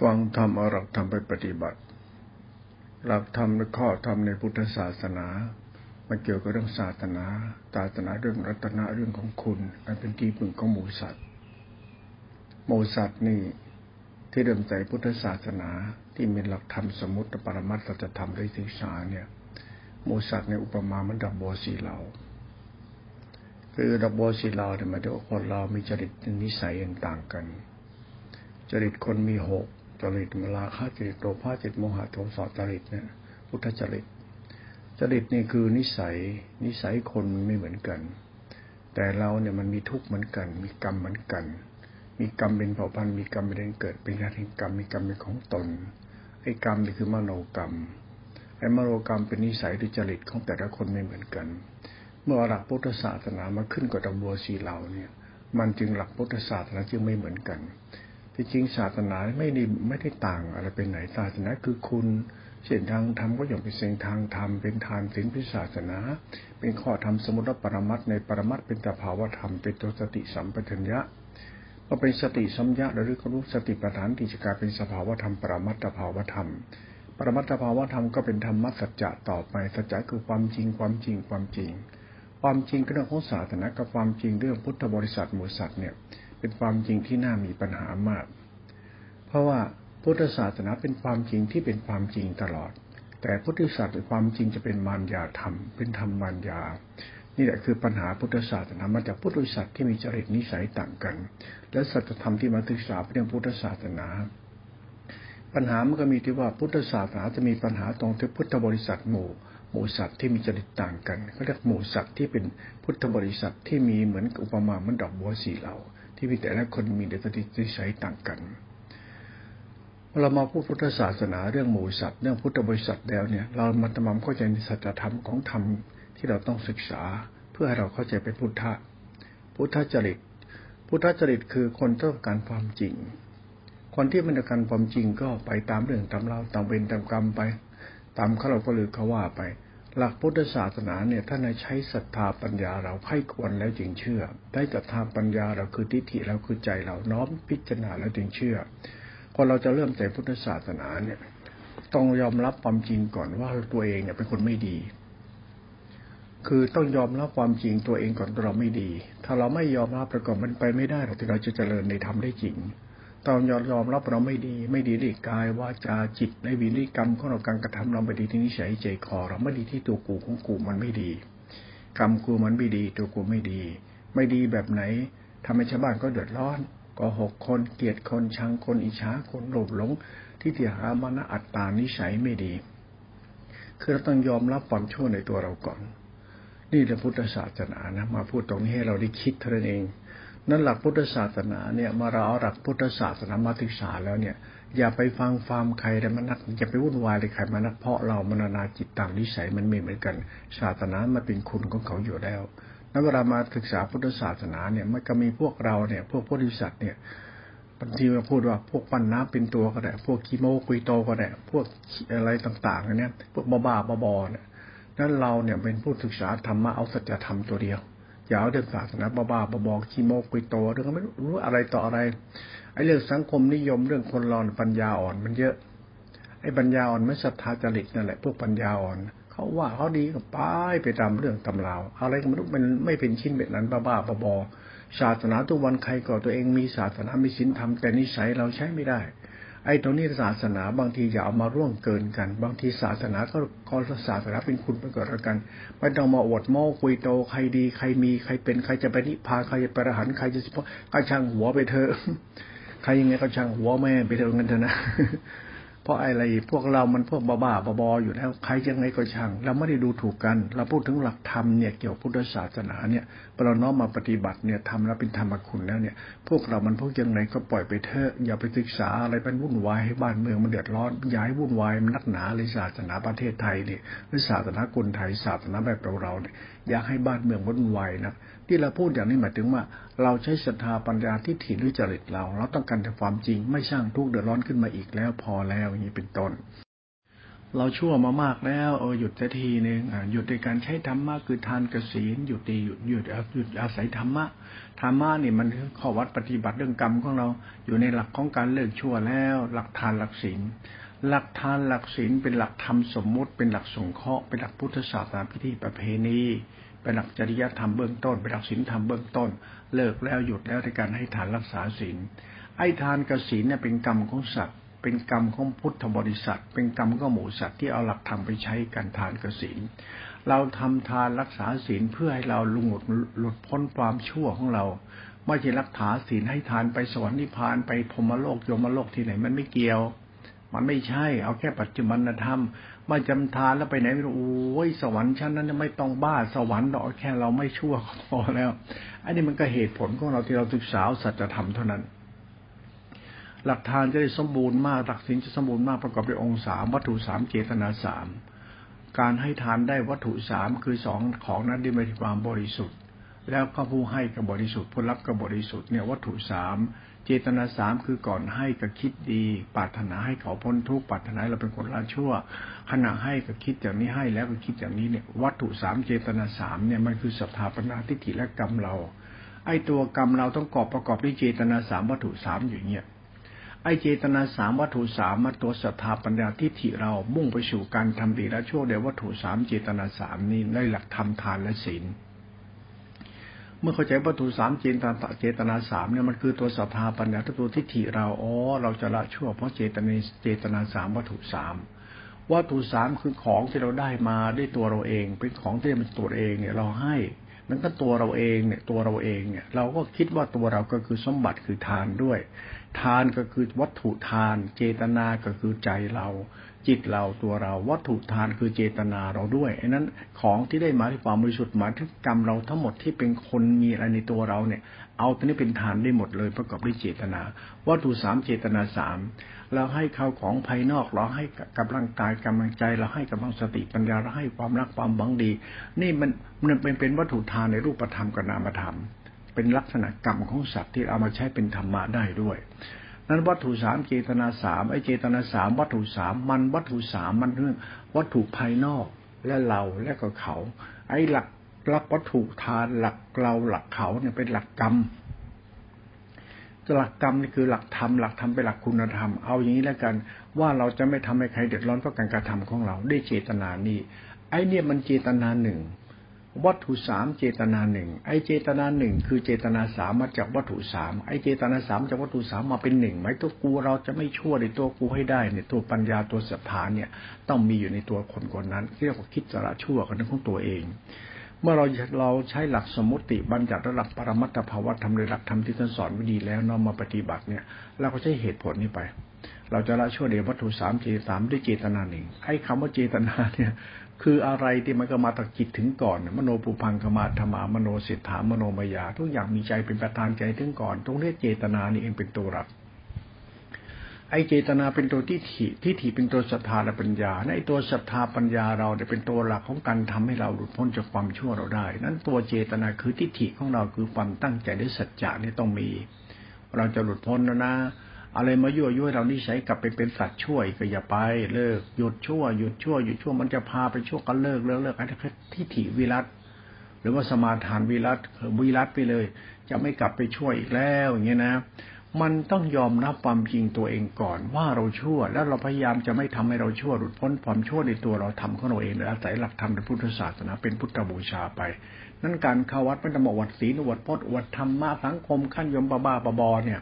ฟังธรรมเอาหลักธรรมไปปฏิบัติ หลักธรรมและข้อธรรมในพุทธศาสนามันเกี่ยวกับเรื่องศาสนาศาสนาเรื่องรัตนะเรื่องของคุณอันเป็นที่พึ่งของหมูสัตว์หมูสัตว์นี่ที่เดิมใจพุทธศาสนาที่มีหลักธรรมสมุติปรมัตถสัจธรรมได้ศึกษาเนี่ยหมูสัตว์ในอุปมามันดับบัวสีเหลาคือดับบัวสีเหลาเนี่ยหมายถึงว่าคนเรามีจริตนิสัยต่างกัน จริตคนมีหก จริตเวลาฆ่าจริตโลภะจิตโมหะโทสะจริตเนี่ยพุทธจริต จริตนี่คือนิสัย นิสัยคนไม่เหมือนกัน แต่เราเนี่ยมันมีทุกข์เหมือนกัน มีกรรมเหมือนกัน มีกรรมเป็นเผ่าพันธุ์มีกรรมเป็นเกิดเป็นการแห่งกรรมมีกรรมเป็นของตนไอ้กรรมนี่คือมโนกรรมไอ้มโนกรรมเป็นนิสัยหรือจริตของแต่ละคนไม่เหมือนกัน เมื่อหลักพุทธศาสนามาขึ้นกับตำบัวสีเหล่าเนี่ย มันจึงหลักพุทธศาสนาจึงไม่เหมือนกัน ที่จริงศาสนาไม่ได้ไม่ได้ต่างอะไรเป็นไหนศาสนาคือคุณเส้นทางธรรมก็อย่างเป็นเส้นทางธรรมเป็นทานศีลพิศาสนา เป็นข้อธรรมสมุติปรมัตในปรมัตเป็นตภาวธรรมเป็นตัวสติสัมปชัญญะก็เป็นสติสัมยะหรือก็รู้สติปัฏฐานติจะกลารเป็นสภาวธรรมปรมัตตภาวธรรม ปรมัตตภาวธรรมก็เป็นธรรมสัจจะต่อไปสัจจะคือความจริงความจริงความจริง ความจริงเรื่องของศาสนากับความจริงเรื่องพุทธบริษัทหมู่สัตว์เนี่ย เป็นความจริงที่น่ามีปัญหามาก เพราะว่าพุทธศาสนาเป็นความจริงที่เป็นความจริงตลอด แต่พุทธศาสนาความจริงจะเป็นมารยาธรรม เป็นธรรมมารยา นี่แหละคือปัญหาพุทธศาสนามาจากพุทธศาสนาที่มีจริตนิสัยต่างกัน และสัจธรรมที่มาศึกษาเรื่องพุทธศาสนา ปัญหามันก็มีที่ว่าพุทธศาสนาจะมีปัญหาตรงที่พุทธบริษัทหมู่หมู่สัตว์ที่มีจริตต่างกันเขาเรียกหมู่สัตว์ที่เป็นพุทธบริษัทที่มีเหมือนอุปมาเหมือนดอกบัวสีเหลา ที่มีแต่ละคนมีเดชนิสัยต่างกันเรามาพูดพุทธศาสนาเรื่องหมู่สัตว์เรื่องพุทธบริษัทแล้วเนี่ย เรามาทำความเข้าใจในสัจธรรมของธรรมที่เราต้องศึกษา เพื่อให้เราเข้าใจเป็นพุทธะพุทธจริต พุทธจริตคือคนต้องการความจริง คนที่ไม่ต้องการความจริงก็ไปตามเรื่องตามเราตามเวรตามกรรมไป ตามเขาเราก็ลือเขาว่าไป หลักพุทธศาสนาเนี่ยท่านใช้ศรัทธาปัญญาเราให้ควรแล้วจึงเชื่อ ได้ศรัทธาปัญญาเราคือทิฏฐิเราคือใจเราน้อมพิจารณาแล้วจึงเชื่อพอเราจะเริ่มใจพุทธศาสนาเนี่ย ต้องยอมรับความจริงก่อนว่าตัวเองเนี่ยเป็นคนไม่ดี คือต้องยอมรับความจริงตัวเองก่อนเราไม่ดี ถ้าเราไม่ยอมรับประกอบมันไปไม่ได้หรอกที่เราจะเจริญในธรรมได้จริง ต้องยอมยอมรับเราไม่ดี ไม่ดีที่กายวาจาจิตในวิริกรรมของเราการกระทำเราไม่ดีที่นิสัยใจคอ เราไม่ดีที่ตัวกูของกูมันไม่ดี กรรมกูมันไม่ดี ตัวกูไม่ดี ไม่ดีแบบไหนทำให้ชาวบ้านก็เดือดร้อนก็หกคนเกลียดคนชังคนอิจฉาคนโลภหลง ที่ที่หามานะอัตตานิสัยไม่ดี คือเราต้องยอมรับความชั่วในตัวเราก่อน นี่แหละพุทธศาสนานะมาพูดตรงนี้ให้เราได้คิดเท่านั้นเอง นั่นหลักพุทธศาสนาเนี่ยมาเราเอาหลักพุทธศาสนามาศึกษาแล้วเนี่ย อย่าไปฟังฟาร์มใครแต่มันนักอย่าไปวุ่นวายเลยใครมานักเพราะเรามนานาจิตต่างนิสัยมันไม่เหมือนกัน ศาสนามันเป็นคุณของเขาอยู่แล้วแล้วเวลามาศึกษาพุทธศาสนาเนี่ยมันก็มีพวกเราเนี่ย พวกพุทธิสัตว์เนี่ยบางทีมาพูดว่าพวกปั้นน้ำเป็นตัวก็ได้พวกคีโมคุยโตก็ได้พวกอะไรต่างๆเนี่ยพวกบ้าๆบอๆเนี่ยนั้นเราเนี่ยเป็นผู้ศึกษาธรรมะเอาสัจธรรมตัวเดียว ย่าเอาเรื่องศาสนาบ้าๆบอๆคีโมคุยโตเรื่องไม่รู้อะไรต่ออะไรไอ้เรื่องสังคมนิยมเรื่องคนรอนปัญญาอ่อนมันเยอะ ไอ้ปัญญาอ่อนไม่ศรัทธาจริตนั่นแหละพวกปัญญาอ่อนเขาว่าเขาดีก็ป้ายไปตามเรื่องตำราวอะไรก็ไม่รู้มันไม่เป็นชิ้นแบบนั้นบ้าๆบอๆศาสนาทุกวันใครก็ตัวเองมีศาสนามีศีลธรรมแต่นิสัยเราใช้ไม่ได้ ไอ้ตรงนี้ศาสนาบางทีอย่าเอามาร่วงเกินกัน บางทีศาสนาก็คอศาสนาเป็นคุณไปก่อนกันไม่ต้องมาอวดโม้คุยโตใครดีใครมีใครเป็นใครจะไปนิพพานใครจะไปรหันใครจะก็ช่างหัวไปเถอะใครยังไงก็ช่างหัวแม่ไปเถอะเงินเถอะนะ ราะอะไร พวกเรามันพวกบ้าๆบอๆอยู่แล้วใครยังไงก็ช่าง เราไม่ได้ดูถูกกัน เราพูดถึงหลักธรรมเนี่ยเกี่ยวพุทธศาสนาเนี่ยเราน้อมมาปฏิบัติเนี่ยทำแล้วเป็นธรรมคุณแล้วเนี่ย พวกเรามันพวกยังไงก็ปล่อยไปเถอะอย่าไปศึกษาอะไรเป็นวุ่นวายให้บ้านเมืองมันเดือดร้อนย้ายวุ่นวายมันนักหนาเลยศาสนาประเทศไทยเนี่ยหรือศาสนาคนไทยศาสนาแบบเราเราเนี่ยอยากให้บ้านเมืองวุ่นวายนะ ที่เราพูดอย่างนี้หมายถึงว่า เราใช้ศรัทธาปัญญาที่ถิ่นหรือจริตเรา เราต้องการแต่ความจริงไม่สร้างทุกข์เดือดร้อนขึ้นมาอีกแล้วพอแล้วอย่างนี้เป็นต้น เราชั่วมามากแล้วเออหยุดสักทีหนึ่งหยุดในการใช้ธรรมะคือทานกสีนหยุดดีหยุดหยุดหยุดอาศัยธรรมะธรรมะนี่มันข้อวัดปฏิบัติเรื่องกรรมของเราอยู่ในหลักของการเลิกชั่วแล้ว หลักทานหลักศีลหลักทานหลักศีลเป็นหลักธรรมสมมุติ เป็นหลักสงเคราะห์เป็นหลักพุทธศาสนาพิธีประเพณี เป็นหลักจริยธรรมเบื้องต้นเป็นหลักศีลธรรมเบื้องต้น เลิกแล้วหยุดแล้วในการให้ทานรักษาศีลไอ้ทานกับศีลเนี่ยเป็นกรรมของสัตว์ เป็นกรรมของพุทธบริษัท เป็นกรรมของหมูสัตว์ที่เอาหลักธรรมไปใช้กันทานกสินเราทำทานรักษาศีลเพื่อให้เราลุงหลุดหลุดพ้นความชั่วของเราไม่ใช่รักษาศีลให้ทานไปสวรรค์นิพพานไปพรมโลกโยมโลกที่ไหนมันไม่เกี่ยว มันไม่ใช่ เอาแค่ปัจจุบันธรรมม่จำทานแล้วไปไหนไม่รู้โอ้ยสวรรค์ชั้นนั้นไม่ต้องบ้าสวรรค์ดอกแค่เราไม่ชั่วพอแล้ว อันนี้มันก็เหตุผลของเราที่เราศึกษาสัจธรรมเท่านั้น หลักทานจะได้สมบูรณ์มากหลักศีลจะสมบูรณ์มากประกอบด้วยองค์สามวัตถุสามเจตนาสามการให้ทานได้วัตถุสามคือสองของนั้นดีมีความบริสุทธิ์ แล้วก็ผู้ให้กับบริสุทธิ์ผู้รับกับบริสุทธิ์เนี่ยวัตถุสาม จตนาสามคือก่อนให้ก็คิดดีปรารถนาให้เขาพ้นทุกข์ปรารถนาเราเป็นคนละชั่ว ขณะให้ก็คิดอย่างนี้ให้แล้วก็คิดอย่างนี้เนี่ย วัตถุสามเจตนาสามเนี่ยมันคือสถาปนาทิฏฐิและกรรมเรา ไอ้ตัวกรรมเราต้องกอบประกอบด้วยเจตนาสามวัตถุสามอยู่เงี้ยไอเจตนาสามวัตถุสามมาตัวศรัทธาปัญญาทิฏฐิเรามุ่งไปสู่การทำดีและชั่วเดียววัตถุสามเจตนาสามนี้ในหลักธรรมทานและศีล เมื่อเข้าใจวัตถุสามเจตนาเจตนาสามเนี่ยมันคือตัวศรัทธาปัญญาตัวทิฏฐิเราอ๋อเราจะละชั่วเพราะเจตนาเจตนาสามวัตถุสามวัตถุสามคือของที่เราได้มาด้วยตัวเราเอง เป็นของที่เป็นตัวเองเนี่ยเราให้นั่นก็ตัวเราเองเนี่ยตัวเราเองเนี่ยเราก็คิดว่าตัวเราก็คือสมบัติคือทานด้วย ทานก็คือวัตถุทาน เจตนาก็คือใจเรา จิตเราตัวเราวัตถุทานคือเจตนาเราด้วยไอ้นั้นของที่ได้มาที่ความบริสุทธิ์มาที่กรรมเราทั้งหมดที่เป็นคนมีอะไรในตัวเราเนี่ย เอาตัวนี้เป็นทานได้หมดเลยประกอบด้วยเจตนา วัตถุสามเจตนาสามเราให้ข้าวของภายนอกเราให้กับร่างกายกำลังใจเราให้กำลังสติปัญญาเราให้ความรักความบังดี นี่มันมันเป็นเป็นวัตถุทานในรูปธรรมกับนามธรรม เป็นลักษณะกรรมของสัตว์ที่เอามาใช้เป็นธรรมะได้ด้วย นั้นวัตถุสามเจตนาสามไอเจตนาสามวัตถุสามมันวัตถุสามมันเรื่องวัตถุภายนอกและเราและก็เขา ไอหลักหลักวัตถุทานหลักเราหลักเขาเนี่ยเป็นหลักกรรมหลักกรรมนี่คือหลักธรรมหลักธรรมเป็นหลักคุณธรรม เอาอย่างนี้แล้วกัน ว่าเราจะไม่ทำให้ใครเดือดร้อนเพราะการกระทำของเราได้เจตนานี้ไอเนี่ยมันเจตนาหนึ่ง วัตถุสามเจตนาหนึ่งไอเจตนาหนึ่งคือเจตนาสามมาจากวัตถุสามไอเจตนาสามจากวัตถุสามมาเป็นหนึ่งไหมตัวกูเราจะไม่ชั่วในตัวกูให้ได้ในตัวปัญญาตัวศรัทธาเนี่ยต้องมีอยู่ในตัวคนคนนั้นเรียกว่าคิดสละชั่วกันของตัวเอง เมื่อเราเราใช้หลักสมมติบัญญัติหลักปรมัตถภาวะทำในหลักธรรมที่ท่านสอนวิดีแล้วนำมาปฏิบัติเนี่ยเราก็ใช้เหตุผลนี้ไปเราจะละชั่วเดียววัตถุสามเจตสามด้วยเจตนาหนึ่งไอ้คำว่าเจตนาเนี่ย คืออะไรที่มันก็มาตะกิดถึงก่อน มโนปุพังกมาธรรมามโนสิทธามโนมายา ทุกอย่างมีใจเป็นประธานใจถึงก่อน ตรงนี้เจตนานี่เองเป็นตัวหลักไอเจตนาเป็นตัวที่ถิที่ถิเป็นตัวศรัทธาและปัญญาในตัวศรัทธาปัญญาเราเนี่ยเป็นตัวหลักของการทำให้เราหลุดพ้นจากความชั่วเราได้ นั้นตัวเจตนาคือทิฏฐิของเราคือความตั้งใจและสัจจะนี่ต้องมี เราจะหลุดพ้นแล้วนะ อะไรมายั่วยุให้เรานิสัยกลับไปเป็นสัตว์ช่วยก็อย่าไป เลิกหยุดชั่วหยุดชั่วหยุดชั่วมันจะพาไปชั่วก็เลิกเลิกเลิกอันนี้ทิฏฐิวิรัตหรือว่าสมาทานวิรัตวิรัตไปเลย จะไม่กลับไปช่วยอีกแล้วอย่างเงี้ยนะมันต้องยอมรับความจริงตัวเองก่อน ว่าเราชั่ว แล้วเราพยายามจะไม่ทำให้เราชั่วหลุดพ้นความชั่วในตัวเราทำของเราเองโดยอาศัยหลักธรรมในพุทธศาสนาเป็นพุทธบูชาไปนั่นการเข้าวัดไม่ต้องบอกวัดศีลวัดพจน์วัดธรรมะสังคมขั้นยมบ้าบ้าบอเนี่ย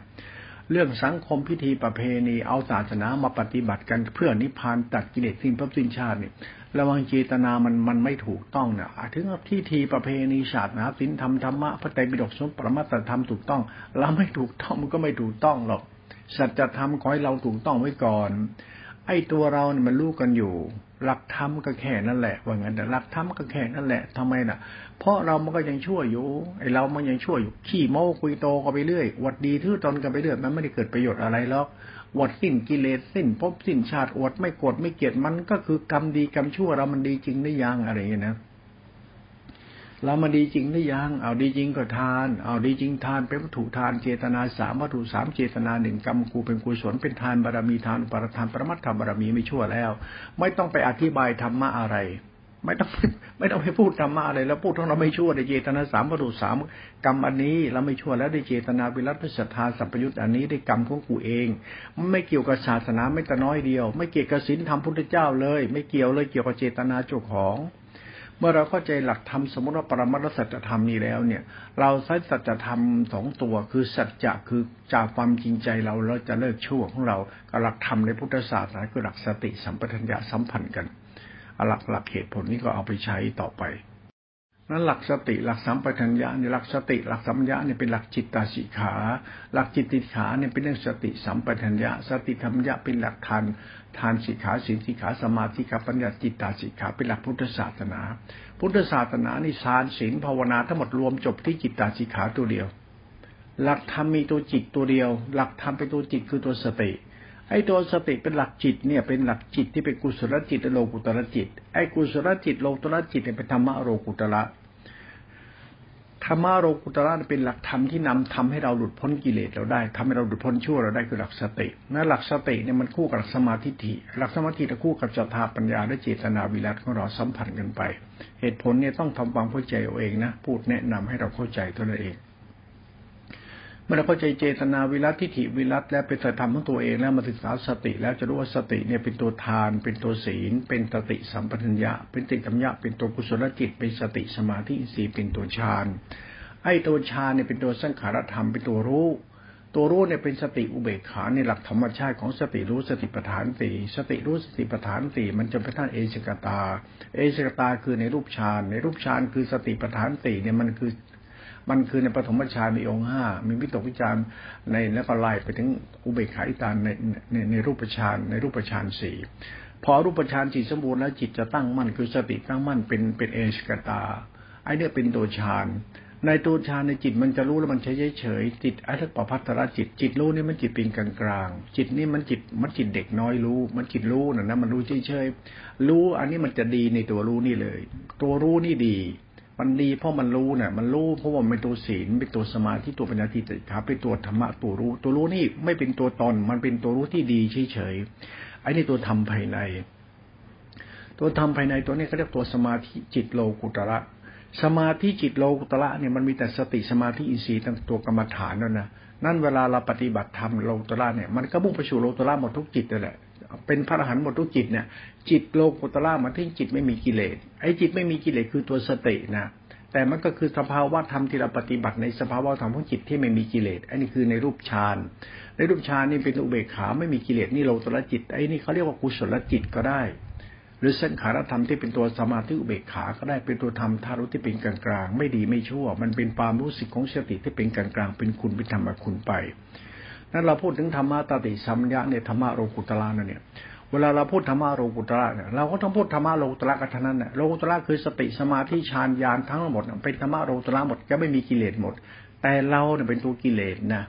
เรื่องสังคมพิธีประเพณีเอาศาสนามาปฏิบัติกันเพื่อนิพพานตัดกิเลสสิ้นภพสิ้นชาติเนี่ยระวังเจตนามันมันไม่ถูกต้องเนี่ยถึงพิธีประเพณีศาสนาศีลธรรมธรรมะพระไตรปิฎกสมปรมัตถธรรมถูกต้องเราไม่ถูกต้องมันก็ไม่ถูกต้องหรอกสัจธรรมขอให้เราถูกต้องไว้ก่อน ไอ้ตัวเราเนี่ยมันรู้กันอยู่ หลักธรรมก็แค่นั่นแหละว่างั้นแต่หลักธรรมก็แค่นั่นแหละทำไมน่ะ เพราะเรามันก็ยังชั่วอยู่ ไอ้เรามันยังชั่วอยู่ ขี้โม้คุยโตก็ไปเรื่อย วัดดีทื่อตนกันไปเรื่อย มันไม่ได้เกิดประโยชน์อะไรหรอกวัดสิ้นกิเลสสิ้นพบสิ้นชาติอวดไม่กดไม่เกลียดมันก็คือกรรมดีกรรมชั่วเรามันดีจริงได้ยังอะไรอย่างนี้นะ เรามาดีจริงหรือยัง เอาดีจริงก็ทาน เอาดีจริงทานเป็นวัตถุทานเจตนาสามวัตถุสามเจตนาหนึ่งกรรมกูเป็นกุศลเป็นทานบารมีทานอุปรทานประมัตถบารมีไม่ชั่วแล้ว ไม่ต้องไปอธิบายธรรมะอะไร ไม่ต้องไม่ต้องไปพูดธรรมะอะไรแล้วพูดทั้งเราไม่ชั่วในเจตนาสามวัตถุสามกรรมอันนี้เราไม่ชั่วแล้วได้เจตนาวิรัตศรัทธาสัพยุตอันนี้ได้กรรมของกูเอง ไม่เกี่ยวกับศาสนาไม่แต่น้อยเดียว ไม่เกี่ยวกับศีลธรรมพุทธเจ้าเลย ไม่เกี่ยวเลยเกี่ยวกับเจตนาเจ้าของ เมื่อเราเข้าใจหลักธรรมสมมติว่าปรมัตถสัจธรรมนี้แล้วเนี่ย เราใช้สัจธรรมสองตัวคือสัจจะคือจากความจริงใจเราเราจะเลิกชั่วของเรากับหลักธรรมในพุทธศาสนาคือหลักสติสัมปทัญญะสัมพันธ์กันหลักหลักเหตุผลนี้ก็เอาไปใช้ต่อไป นั้นหลักสติหลักสัมปทัญญะเนี่ยหลักสติหลักสัมญาเนี่ยเป็นหลักจิตตาสิขา หลักจิตติขาเนี่ยเป็นเรื่องสติสัมปทัญญะ สติธรรมญะเป็นหลักทานทานสิขาศีลสิขาสมาธิขาปัญญาจิตตาสิขาเป็นหลักพุทธศาสนา พุทธศาสนานี่ฌานศีลภาวนาทั้งหมดรวมจบที่จิตตาสิขาตัวเดียว หลักธรรมมีตัวจิตตัวเดียว หลักธรรมเป็นตัวจิตคือตัวสติ ไอ้ตัวสติเป็นหลักจิตเนี่ยเป็นหลักจิตที่เป็นกุศลจิตโลกุตระจิต ไอ้กุศลจิตโลกุตระจิตเนี่ยเป็นธรรมะโลกุตระธรรมะโลกุตระเป็นหลักธรรมที่นำทำให้เราหลุดพ้นกิเลสเราได้ทำให้เราหลุดพ้นชั่วเราได้คือหลักสตินั่นหลักสติเนี่ยมันคู่กับหลักสมาธิิหลักสมาธิจะคู่กับจตาปัญญาและเจตนาวิรัตของเราสัมพันธ์กันไป เหตุผลเนี่ยต้องทำความเข้าใจเอาเองนะ พูดแนะนำให้เราเข้าใจตัวเอง มื่อเราเข้าใจเจตนาวิรัติทิฏฐิวิรัติและเป็นสัจธรรมของตัวเองแล้วมาศึกษาสติ แล้วจะรู้ว่าสติเนี่ยเป็นตัวทาน เป็นตัวศีล เป็นสติสัมปทัญญะ เป็นติกัมยะ เป็นตัวกุศลจิต เป็นสติสมาธิอินทรีย์เป็นตัวฌานไอ้ตัวฌานเนี่ยเป็นตัวสังขารธรรมเป็นตัวรู้ ตัวรู้เนี่ยเป็นสติอุเบกขาในหลักธรรมชาติของสติรู้สติปัฏฐานสี่สติรู้สติปัฏฐานสี่มันจะเป็นท่านเอชกตา เอชกตาคือในรูปฌานในรูปฌานคือสติปัฏฐานสี่เนี่ยมันคือ มันคือในปฐมฌานมีองค์ห้ามีวิตกวิจารในแล้วก็ไล่ไปถึงอุเบกขาอิตานในในในรูปฌานในรูปฌานสี่พอรูปฌานจิตสมบูรณ์แล้วจิตจะตั้งมั่นคือสติตั้งมั่นเป็นเป็นเอชกตาไอเนี่ยเป็นตัวฌานในตัวฌานในจิตมันจะรู้แล้วมันเฉยเฉยจิตอัตปพัทระจิตจิตรู้นี่มันจิตเป็นกลางกลางจิตนี่มันจิตมันจิตเด็กน้อยรู้ มันจิตรู้นะนะมันรู้เฉยเฉยรู้อันนี้มันจะดีในตัวรู้นี่เลย ตัวรู้นี่ดี มันดีเพราะมันรู้เนี่ยมันรู้เพราะว่ามันเป็นตัวศีลเป็นตัวสมาธิตัวปัญญาที่ติครับเป็นตัวธรรมะตัวรู้ ตัวรู้นี่ไม่เป็นตัวตน มันเป็นตัวรู้ที่ดีเฉยๆไอ้นี่ตัวธรรมภายใน ตัวธรรมภายในตัวนี้เขาเรียกตัวสมาธิจิตโลกุตระ สมาธิจิตโลกุตระเนี่ยมันมีแต่สติสมาธิอินทรีย์ตั้งตัวกรรมฐานนั่นนะนั่นเวลาเราปฏิบัติธรรมโลกุตระเนี่ยมันก็มุ่งไปสู่โลกุตระหมดทุกจิตนั่นแหละ เป็นพระอรหันต์หมดทุกจิตเนี่ยจิตโลกุตระมาที่จิตไม่มีกิเลสไอ้จิตไม่มีกิเลสคือตัวสตินะแต่มันก็คือสภาวะธรรมที่เราปฏิบัติในสภาวะธรรมของจิตที่ไม่มีกิเลสอันนี้คือในรูปฌานในรูปฌานนี่เป็นอุเบกขาไม่มีกิเลสนี่โลตระจิตไอ้นี่เขาเรียกว่ากุศลจิตก็ได้ หรือสังขารธรรมที่เป็นตัวสมาธิอุเบกขาก็ได้เป็นตัวธรรมทารุที่เป็นกลางกลางไม่ดีไม่ชั่ว มันเป็นความรู้สึกของสติที่เป็นกลางกลางเป็นคุณเป็นธรรมคุณไป นั้นเราพูดถึงธรรมะตติสัมยะเนี่ยธรรมะโลกุตละนั่นเนี่ยเวลาเราพูดธรรมะโลกุตระเนี่ยเราก็ต้องพูดธรรมะโลกุตระกันทั้งนั้นเนี่ยโลกุตระคือสติสมาธิฌานญาณทั้งหมดเป็นธรรมะโลกุตระหมดจะไม่มีกิเลสหมด แต่เราเนี่ยเป็นตัวกิเลสนะ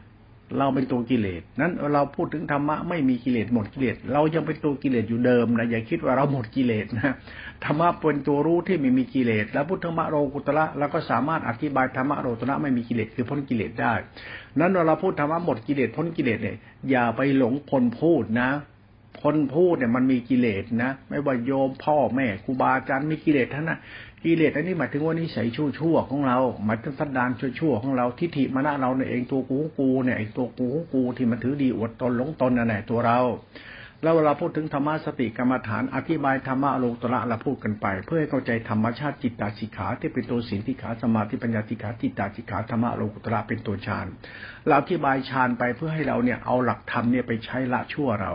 เราเป็นตัวกิเลสนั้นเราพูดถึงธรรมะไม่มีกิเลสหมดกิเลสเรายังเป็นตัวกิเลสอยู่เดิมนะอย่าคิดว่าเราหมดกิเลสนะธรรมะเป็นตัวรู้ที่ไม่มีกิเลสแล้วพุทธธรรมะโลกุตระเราก็สามารถอธิบายธรรมะโลกุตระไม่มีกิเลสคือพ้นกิเลสได้ นั้นเราพูดธรรมะหมดกิเลสพ้นกิเลสเนี่ยอย่าไปหลงคนพูดนะคนพูดเนี่ยมันมีกิเลสนะ ไม่ว่าโยมพ่อแม่ครูบาอาจารย์มีกิเลสท่านนะ กิเลสอันนี้หมายถึงว่านิสัยชั่วชั่วของเราหมายถึงสันดานชั่วชั่วของเราทิฏฐิมานะเราเนี่ยเองตัวกูกูเนี่ยไอ้ตัวกูกูที่มันถือดีอวดตนหลงตนนั่นแหละตัวเรา แล้วเวลาพูดถึงธรรมะสติกรรมฐานอธิบายธรรมะโลตระเราพูดกันไป เพื่อให้เข้าใจธรรมชาติจิตตาสิกขาที่เป็นตัวศีลที่ขาสมาธิปัญญาสิขาจิตตาสิกขาธรรมะโลกุตระเป็นตัวฌานเราอธิบายฌานไปเพื่อให้เราเนี่ยเอาหลักธรรมเนี่ยไปใช้ละชั่วเรา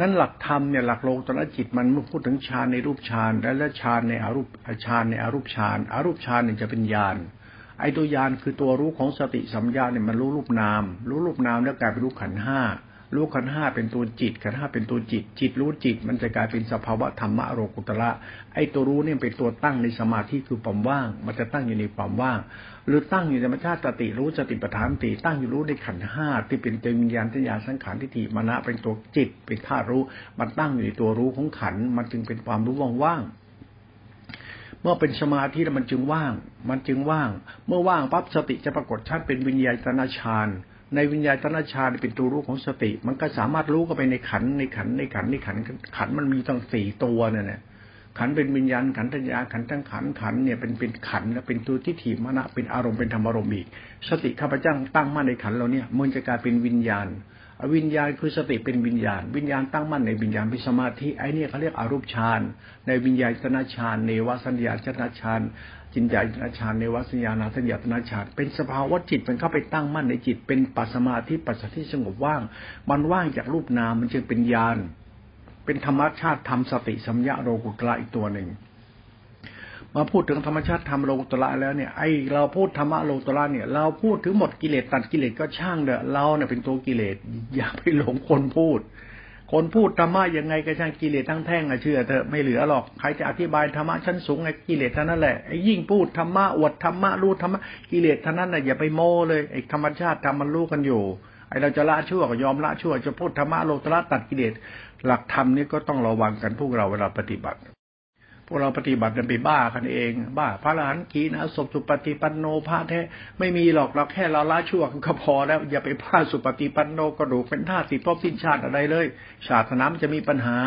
นั้นหลักธรรมเนี่ยหลักโลกตระจิตมันพูดถึงฌานในรูปฌานและและฌานในอารูปฌานในอารูปฌานอารูปฌานเนี่ยจะเป็นญาณไอ้ตัวญาณคือตัวรู้ของสติสัมยาเนี่ยมันรู้รูปนาม รู้รูปนามแล้วกลายเป็นรู้ขันห้ารู้ขันห้าเป็นตัวจิตขันห้าเป็นตัวจิต จิตรู้จิต มันจะกลายเป็นสภาวะธรรมะโรกุตระไอ้ตัวรู้เนี่ยเป็นตัวตั้งในสมาธิคือความว่าง มันจะตั้งอยู่ในความว่าง หรือตั้งอยู่ในธรรมชาติสติรู้สติปัฏฐานติตั้งอยู่รู้ในขันห้าที่เป็นตัววิญญาณทัญญาสังขารทิฏฐิมณะเป็นตัวจิตเป็นธาตุรู้ มันตั้งอยู่ในตัวรู้ของขันมันจึงเป็นความรู้ว่างๆเมื่อเป็นสมาธิแล้วมันจึงว่าง มันจึงว่าง เมื่อว่างปั๊บสติจะปรากฏชัดเป็นวิญญาณตนาฌานในวิญญาณตนาฌานเป็นตัวรู้ของสติ มันก็สามารถรู้เข้าไปในขันในขันในขันในขันขันมันมีตั้งสี่ตัวเนี่ย ขันเป็นวิญญาณขันธัญญาขันทั้งขันขันเนี่ยเป็นเป็นขันและเป็นตัวที่ถีมณะเป็นอารมณ์เป็นธรรมอารมณ์อีก สติข้าพเจ้าตั้งมั่นในขันเราเนี่ยมันจะกลายเป็นวิญญาณวิญญาณคือสติเป็นวิญญาณ วิญญาณตั้งมั่นในวิญญาณเป็นสมาธิไอ้นี่เขาเรียกอรูปฌานในวิญญาณตนาฌานเนวสัญญาชนะฌานจินญาณฌานเนวสัญญาณสัญญาตนาฌานเป็นสภาวะจิตมันเข้าไปตั้งมั่นในจิต เป็นปัสมาธิปัสสติสงบว่าง มันว่างจากรูปนามมันจึงเป็นญาณ เป็นธรรมชาติธรรมสติสัมยาโรกุตระอีกตัวหนึ่งมาพูดถึงธรรมชาติธรรมโลกุตระแล้วเนี่ยไอเราพูดธรรมะโลกุตระเนี่ยเราพูดถึงหมดกิเลสตัดกิเลสก็ช่างเด้อเราเนี่ยเป็นตัวกิเลสอย่าไปหลงคนพูด คนพูดธรรมะยังไงก็ช่างกิเลสทั้งแท่งอะเชื่อเถอะไม่เหลือหรอกใครจะอธิบายธรรมะชั้นสูงไอ้กิเลสท่านั้นแหละไอ้ยิ่งพูดธรรมะอวดธรรมะรู้ธรรมะกิเลสท่านั้นน่ะอย่าไปโม้เลยไอ้ธรรมชาติธรรมมันรู้กันอยู่ เราจะละชั่วก็ยอมละชั่ว จะพูดธรรมะโลตระตัดกิเลสหลักธรรมนี่ก็ต้องระวังกันพวกเราเวลาปฏิบัติ พวกเราปฏิบัติกันไปบ้ากันเอง บ้าพระอรหันต์ขีนะศพสุปฏิปันโนพระแท้ไม่มีหรอกเราแค่เราละชั่วก็พอแล้ว อย่าไปพลาดสุปฏิปันโนกระดูกเป็นท่าสิพบสิ้นชาติอะไรเลยศาสนาจะมีปัญหา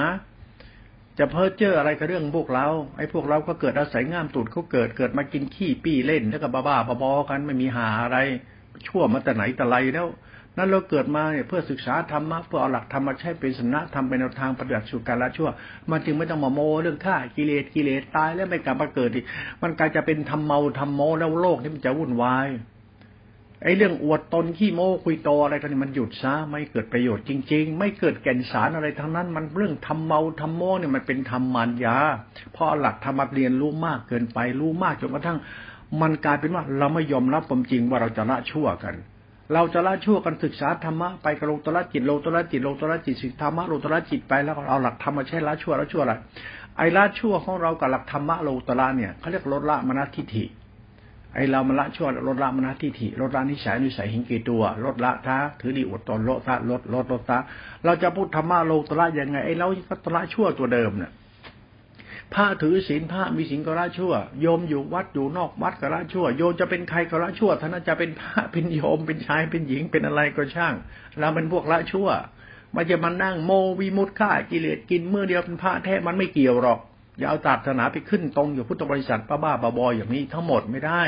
จะเพ้อเจ้ออะไรกับเรื่องพวกเราไอ้พวกเราก็เกิดอาศัยง่ามตูดเขาเกิดเกิดมากินขี้ปี้เล่นแล้วก็บ้าๆบอๆกันไม่มีหาอะไร ชั่วมาแต่ไหนแต่ไรแล้ว นั้นเราเกิดมาเนี่ยเพื่อศึกษาธรรมะเพื่อเอาหลักธรรมมาใช้เป็นสนะทำเป็นแนวทางปฏิบัติสู่การละชั่ว มันจึงไม่ต้องมาโมเรื่องฆ่ากิเลสกิเลสตายแล้วไม่กลับมาเกิดอีกมันกลายจะเป็นทำเมาทำโมแล้วโลกนี่มันจะวุ่นวายไอ้เรื่องอวดตนขี้โม้คุยโตอะไรกันนี่มันหยุดซะไม่เกิดประโยชน์จริง ๆ ไม่เกิดแก่นสารอะไรทั้งนั้น มันเรื่องทำเมาทำโม้เนี่ยมันเป็นธรรมานยาพราะหลักธรรมะเรียนรู้มากเกินไปรู้มากจนกระทั่ง มันกลายเป็นว่าเราไม่ยอมรับความจริงว่าเราจะละชั่วกัน เราจะละชั่วกันศึกษาธรรมะไปกระโลตระจิตโลตระจิตโลตระจิตสิธรรมะโลตระจิตไปแล้วเอาหลักธรรมมาใช้ละชั่วละชั่วอะไรไอ้ละชั่วของเรากับหลักธรรมะโลตระเนี่ยเขาเรียกลดละมณฑิฐิไอ้เรามาละชั่วลดละมณฑิฐิลดละนิสัยนิสัยหิงกีตัวลดละท้าถือดีอดตนลดละลดลดลดตาเราจะพูดธรรมะโลตระยังไงไอ้เราก็ละชั่วตัวเดิมเนี่ย พระถือศีลพระมีศีลก็ละชั่ว โยมอยู่วัดอยู่นอกวัดก็ละชั่ว โยมจะเป็นใครก็ละชั่วท่านจะเป็นพระเป็นโยมเป็นชายเป็นหญิงเป็นอะไรก็ช่างเราเป็นพวกละชั่วมันจะมานั่งโมวิมุตฆ่ากิเลสกินเมื่อเดียวเป็นพระแท้มันไม่เกี่ยวหรอกอย่าเอาศาสนาไปขึ้นตรงอยู่พุทธบริษัทป้าบ้าบออย่างนี้ทั้งหมดไม่ได้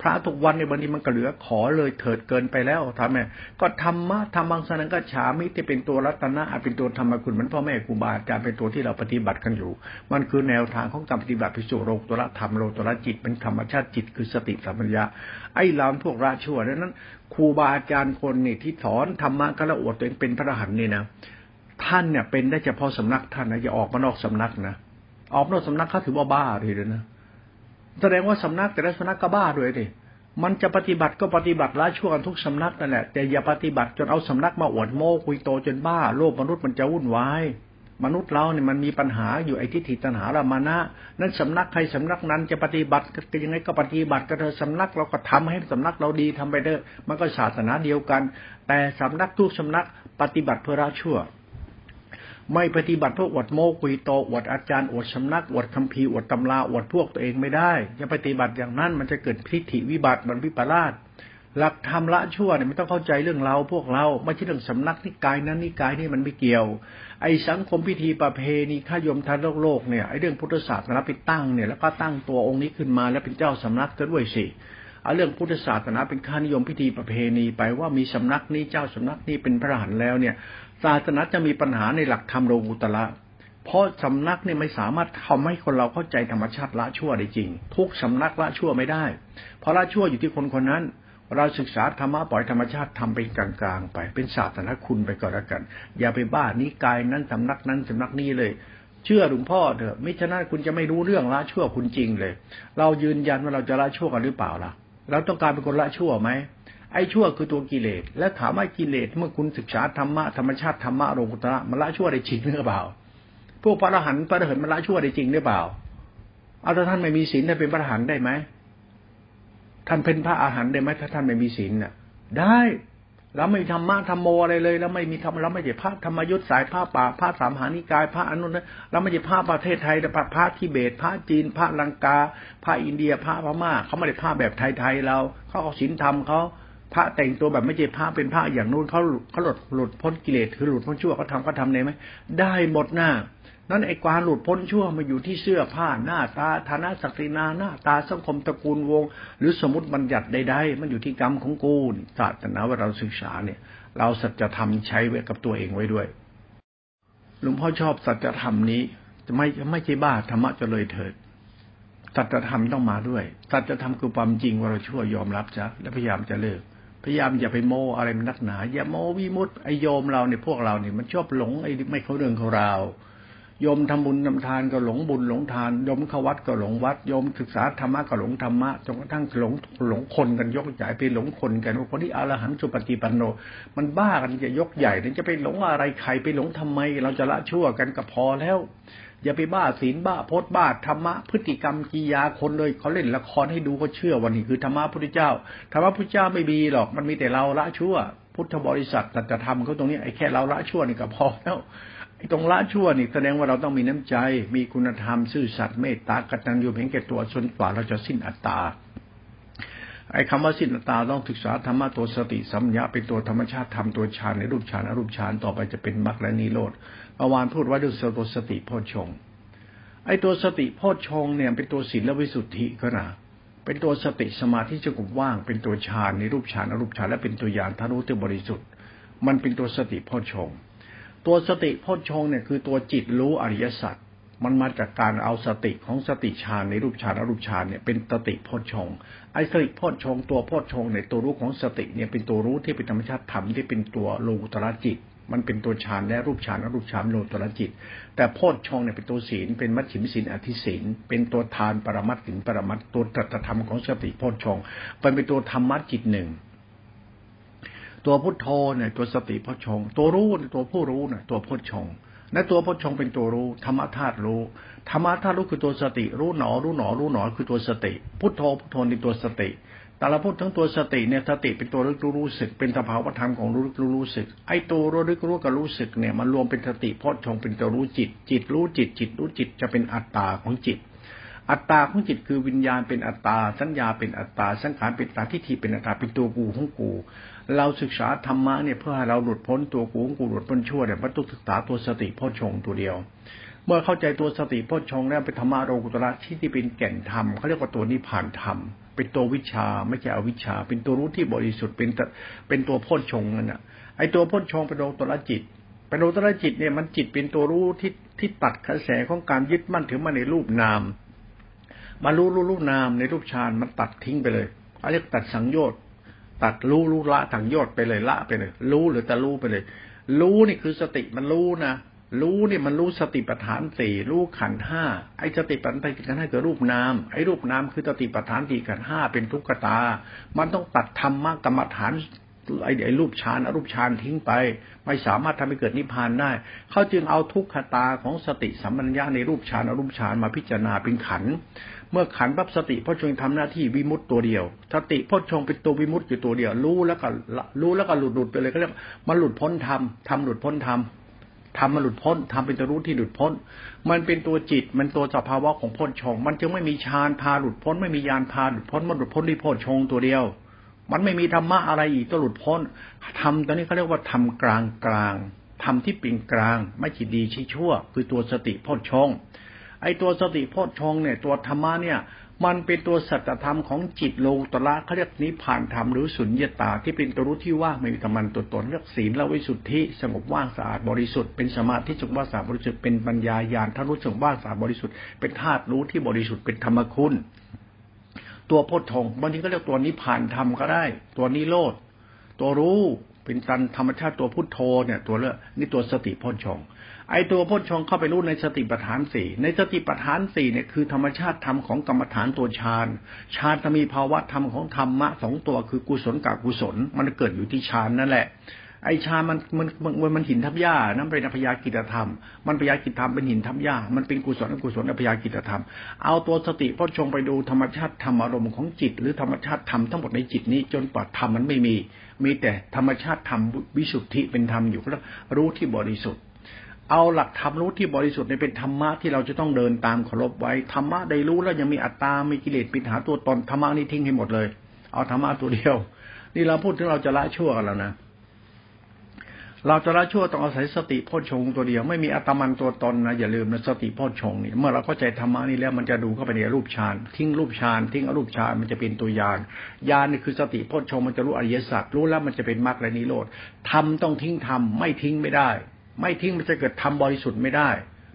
พระทุกวันในบางทีมันก็เหลือขอเลยเถิดเกินไปแล้วทำไมก็ธรรมะธรรมังสนังก็ฉามิที่เป็นตัวรัตนะเป็นตัวธรรมคุณเหมือนพ่อแม่ครูบาอาจารย์เป็นตัวที่เราปฏิบัติกันอยู่ มันคือแนวทางของการปฏิบัติพิสูจน์โลตัวละธรรมโลตัวละจิตเป็นธรรมชาติจิตคือสติสัมปัญญะไอ้เราพวกราชั่วนั้นครูบาอาจารย์คนนี่ที่สอนธรรมะก็ละอวดตัวเองเป็นพระอรหันต์นี่นะท่านเนี่ยเป็นได้เฉพาะสำนักท่านนะอย่าออกมานอกสำนักนะออกนอกสำนักเขาถือว่าบ้าเลยนะ แสดงว่าสำนักแต่ละสำนักก็บ้าด้วยดิมันจะปฏิบัติก็ปฏิบัติละชั่วกันทุกสำนักนั่นแหละแต่อย่าปฏิบัติจนเอาสำนักมาอวดโม้คุยโตจนบ้าโลกมนุษย์มันจะวุ่นวายมนุษย์เราเนี่ยมันมีปัญหาอยู่ไอ้ทิฏฐิตัณหาละมานะ นั้นสำนักใครสำนักนั้นจะปฏิบัติก็ยังไงก็ปฏิบัติก็เธอสำนักเราก็ทำให้สำนักเราดีทำไปเด้อมันก็ศาสนาเดียวกัน แต่สำนักทุกสำนักปฏิบัติเพื่อละชั่ว ไม่ปฏิบัติเพื่ออวดโมกุยโตอวดอาจารย์อวดสำนักอวดคำพีอวดตำราอวดพวกตัวเองไม่ได้จะปฏิบัติอย่างนั้นมันจะเกิดพิธีวิบัติมันวิปลาสหลักธรรมละชั่วเนี่ยไม่ต้องเข้าใจเรื่องเราพวกเราไม่ใช่เรื่องสำนักนิกายนั้นนิกายนี่มันไม่เกี่ยว ไอ้สังคมพิธีประเพณีข้ายมทานโลกโลกเนี่ยไอ้เรื่องพุทธศาสนาไปตั้งเนี่ยแล้วก็ตั้งตัวองค์นี้ขึ้นมาแล้วเป็นเจ้าสำนักก็ด้วยสิเอาเรื่องพุทธศาสนาเป็นค่านิยมพิธีประเพณีไปว่ามีสำนักนี้เจ้าสำนักนี้เป็นพระหันแล้วเนี่ย ศาสนาจะมีปัญหาในหลักธรรมโลกุตละเพราะสำนักเนี่ยไม่สามารถทำให้คนเราเข้าใจธรรมชาติละชั่วได้จริง ทุกสำนักละชั่วไม่ได้ เพราะละชั่วอยู่ที่คนคนนั้น เราศึกษาธรรมะปล่อยธรรมชาติทำเป็นกลางๆไป เป็นศาสนาคุณไปก่อนแล้วกัน อย่าไปบ้านิกายนั้นสำนักนั้นสำนักนี้เลย เชื่อหลวงพ่อเถอะม่ฉะนั้นคุณจะไม่รู้เรื่องละชั่วคุณจริงเลย เรายืนยันว่าเราจะละชั่วกันหรือเปล่าล่ะ เราต้องการเป็นคนละชั่วไหม ไอ้ชั่วคือตัวกิเลส และถามว่ากิเลสเมื่อคุณศึกษาธรรมะธรรมชาติธรรมะโลกุตระมันละชั่วได้จริงหรือเปล่า พวกพระอรหันต์พระอรหันต์มันละชั่วได้จริงหรือเปล่า เอาถ้าท่านไม่มีศีลท่านเป็นพระอรหันต์ได้ไหมท่านเป็นพระอรหันต์ได้ไหมถ้าท่านไม่มีศีลน่ะ ได้เราไม่ธรรมะธรรมโมอะไรเลยเราไม่มีธรรมเราไม่ใช่พระธรรมยุทธสายพระป่าพระสามหานิกายพระอนุนเราไม่ใช่พระประเทศไทยแต่พระทิเบต พระจีน พระลังกา พระอินเดีย พระพม่าเขาไม่ได้พระแบบไทยๆเราเขาเอาศีลธรรมเขา พระแต่งตัวแบบไม่ใช่พระเป็นพระอย่างนู้นเขาเขาหลุดหลุดพ้นกิเลสคือหลุดพ้นชั่วเขาทำเขาทำได้ไหมได้หมดหน้านั้นไอ้ความหลุดพ้นชั่วมาอยู่ที่เสื้อผ้าหน้าตาฐานะศักดินาหน้าตาสังคมตระกูลวง หรือสมมติบัญญัติใดๆมันอยู่ที่กรรมของกูศาสนาว่าเราศึกษาเนี่ย เราสัจธรรมใช้ไว้กับตัวเองไว้ด้วยหลวงพ่อชอบสัจธรรมนี้จะไม่ไม่ใช่บ้าธรรมะจะเลยเถิดสัจธรรมต้องมาด้วยสัจธรรมคือความจริงว่าเราชั่วยอมรับจ้ะและพยายามจะเลิก พยายามอย่าไปโมอะไรมันนักหนา อย่าโมวิมุตไอโยมเราเนี่ยพวกเราเนี่ยมันชอบหลงไอ้ไม่เขาเรื่องของเราโยมทำบุญทำทานก็หลงบุญหลงทานโยมเข้าวัดก็หลงวัดโยมศึกษาธรรมะก็หลงธรรมะจนกระทั่งหลงหลงคนกันยกใหญ่ไปหลงคนกันว่าคนที่อรหันต์สุปฏิปันโน มันบ้ากันจะยกใหญ่เนี่ยจะไปหลงอะไรใครไปหลงทำไม เราจะละชั่วกันก็พอแล้ว อย่าไปบ้าศีลบ้าพจน์บ้าธรรมะพฤติกรรมกิยาคนเลยเขาเล่นละครให้ดูก็เชื่อวันนี้คือธรรมะพุทธเจ้าธรรมะพุทธเจ้าไม่มีหรอกมันมีแต่เราละชั่ว พุทธบริษัทแต่จะทำเขาตรงนี้ไอ้แค่เราละชั่วนี่ก็พอแล้วตรงละชั่วนี่แสดงว่าเราต้องมีน้ำใจ มีคุณธรรมซื่อสัตย์เมตตากตัญญูเห็นแก่ตัวจนกว่าเราจะสิ้นอัตตาไอ้คำว่าสิ้นอัตตาต้องศึกษาธรรมะตัวสติสัมยาเป็นตัวธรรมชาติธรรมตัวฌานในรูปฌานอรูปฌานต่อไปจะเป็นมรรคและนิโรธ เมื่อวานพูดว่าด้วยตัวสติโพชงไอ้ตัวสติโพชงเนี่ยเป็นตัวศีลวิสุทธิก็นะเป็นตัวสติสมาธิสงบว่าง เป็นตัวฌานในรูปฌานอรูปฌานและเป็นตัวญาณทารุที่บริสุทธิ์ มันเป็นตัวสติโพชงตัวสติโพชงเนี่ยคือตัวจิตรู้อริยสัจมันมาจากการเอาสติของสติฌานในรูปฌานอรูปฌานเนี่ยเป็นสติโพชงไอ้สติโพชงตัวโพชงในตัวรู้ของสติเนี่ยเป็นตัวรู้ที่เป็นธรรมชาติธรรมที่เป็นตัวโลกุตระจิต มันเป็นตัวฌานและรูปฌานอรูปฌานโลตระจิต แต่โพชฌงเนี่ยเป็นตัวศีลเป็นมัชฌิมศีลอธิศีลเป็นตัวทานปรมัตถึงปรมัตตัวตถธรรมของสติโพชฌงเป็นตัวธรรมะจิตหนึ่งตัวพุทโธเนี่ยตัวสติพชง ตัวรู้ตัวผู้รู้เนี่ยตัวพชงในตัวพชงเป็นตัวรู้ธรรมธาตุรู้ธรรมธาตุรู้คือตัวสติ รู้หนอ รู้หนอ รู้หนอคือตัวสติ พุทโธพุทโธในตัวสติแต่เราพูดทั้งตัวสติเนี่ยสติเป็นตัวรู้รู้สึก เป็นสภาวธรรมของรู้รู้รู้สึก ไอ้ตัวรู้รู้รู้กับรู้สึกเนี่ยมันรวมเป็นสติพุทชงเป็นตัวรู้จิต จิตรู้จิต จิตรู้จิตจะเป็นอัตตาของจิต อัตตาของจิตคือวิญญาณเป็นอัตตา สัญญาเป็นอัตตา สังขารเป็นอัตตาทิฏฐิเป็นอัตตาเป็นตัวกูของกู เราศึกษาธรรมะเนี่ยเพื่อให้เราหลุดพ้นตัวกูของกูหลุดพ้นชั่วเนี่ยมันต้องศึกษาตัวสติโพชงตัวเดียวเมื่อเข้าใจตัวสติโพชงแล้วเป็นธรรมะโลกุตระที่ที่เป็นแก่นธรรมเขาเรียกว่าตัวนิพพานธรรม เป็นตัววิชาไม่ใช่อวิชา เป็นตัวรู้ที่บริสุทธิ์เป็นเป็นตัวโพชงนั่นแหะไอ้ตัวโพชงเป็นโลกุตระจิตเป็นโลกุตระจิตเนี่ยมันจิตเป็นตัวรู้ที่ที่ตัดกระแสของการยึดมั่นถือมาในรูปนามมารู้รู้รูปนามในรูปฌานมันตัดทิ้งไปเลยเขาเรียกตัดสังโยชน์ตัดรู้รู้ละทางยอดไปเลยละไปเลย รู้หรือแต่รู้ไปเลย รู้นี่คือสติมันรู้นะ รู้เนี่ยมันรู้สติปัฏฐานสี่รู้ขันห้าไอ้สติปัฏฐานสี่ขันห้าคือรูปนามไอ้รูปนามคือสติปัฏฐานสี่ขันห้าเป็นทุกขตา มันต้องตัดธรรมะกรรมฐานไอ้ไอ้รูปฌานอรูปฌานทิ้งไป ไม่สามารถทำให้เกิดนิพพานได้ เขาจึงเอาทุกขตาของสติสัมปัญญาในรูปฌานอรูปฌานมาพิจารณาเป็นขัน เมื่อขันปั๊บสติพ่อชงทำหน้าที่วิมุตต์ตัวเดียว สติพ่อชงเป็นตัววิมุตต์อยู่ตัวเดียว รู้แล้วก็รู้แล้วก็หลุดหลุดไปเลยก็เรียกมันหลุดพ้นธรรมทำหลุดพ้นธรรม ทำมันหลุดพ้นทำเป็นตัวรู้ที่หลุดพ้น มันเป็นตัวจิต มันตัวสภาวะของพ้นชง มันจึงไม่มีฌานพาหลุดพ้น ไม่มียานพาหลุดพ้น มันหลุดพ้นที่พ้นชงตัวเดียว มันไม่มีธรรมะอะไรอีกตัวหลุดพ้นทำตอนนี้เขาเรียกว่าทำกลางกลางทำที่เป็นกลาง ไม่ขีดดีชี้ชั่ว คือตัวสติพ้นชง ไอตัวสติพ้นชงเนี่ย ตัวธรรมะเนี่ย มันเป็นตัวสัจธรรมของจิตโลตระเขาเรียกนิพพานธรรมหรือสุญญตาที่เป็นตัวรู้ที่ว่างไม่มีธรรมันตัวตนเรียกศีลและวิสุทธิสงบว่างสะอาดบริสุทธิ์เป็นสมาธิสงบว่างสะอาดบริสุทธิ์เป็นปัญญาญาณทะลุสงบว่างสะอาดบริสุทธิ์เป็นธาตุรู้ที่บริสุทธิ์เป็นธรรมคุณ ตัวโพุทธงบางทีก็เรียกตัวนิพพานธรรมก็ได้ ตัวนิโรธตัวรู้เป็นตันธรรมชาติตัวพุทโธเนี่ย ตัวเลือกนี่ตัวสติพุทธง ไอตัวพุทชงเข้าไปรู้ในสติปัฏฐานสี่ในสติปัฏฐานสี่เนี่ยคือธรรมชาติธรรมของกรรมฐานตัวฌานฌานจะมีภาวะธรรมของธรรมะสองตัวคือกุศลกับกุศล มันเกิดอยู่ที่ฌานนั่นแหละไอชามันมันมันมันหินทับหญ้านั่นเป็นอภยากิจธรรม มันพยากิจธรรมเป็นหินทับหญ้า มันเป็นกุศลอกุศลอภยากิจธรรม เอาตัวสติพ่อชงไปดูธรรมชาติธรรมอารมณ์ของจิต หรือธรรมชาติธรรมทั้งหมดในจิตนี้จนปอดธรรมมันไม่มี มีแต่ธรรมชาติธรรมวิสุทธิเป็นธรรมอยู่แล้วรู้ที่บริสุทธิ์ เอาหลักธรรมรู้ที่บริสุทธิ์ในเป็นธรรมะที่เราจะต้องเดินตามเคารพไว้ธรรมะได้รู้แล้วยังมีอัตตา มีกิเลสปิหาตัวตนธรรมะนี่ทิ้งให้หมดเลย เอาธรรมะตัวเดียว นี่เราพูดถึงเราจะละชั่วกันแล้วนะเราจะละชั่วต้องอาศัยสติโพชงตัวเดียวไม่มีอัตมันตัวตนนะอย่าลืมนะสติโพชงนี่เมื่อเราเข้าใจธรรมะนี่แล้วมันจะดูเข้าไปในรูปฌานทิ้งรูปฌานทิ้งอรูปฌานมันจะเป็นตัวยานยานนี่คือสติโพชงมันจะรู้อริยสัจรู้แล้วมันจะเป็นมรรคและนิโรธทำต้องทิ้งทำไม่ทิ้งไม่ได้ ไม่ทิ้งมันจะเกิดทำบริสุทธิ์ไม่ได้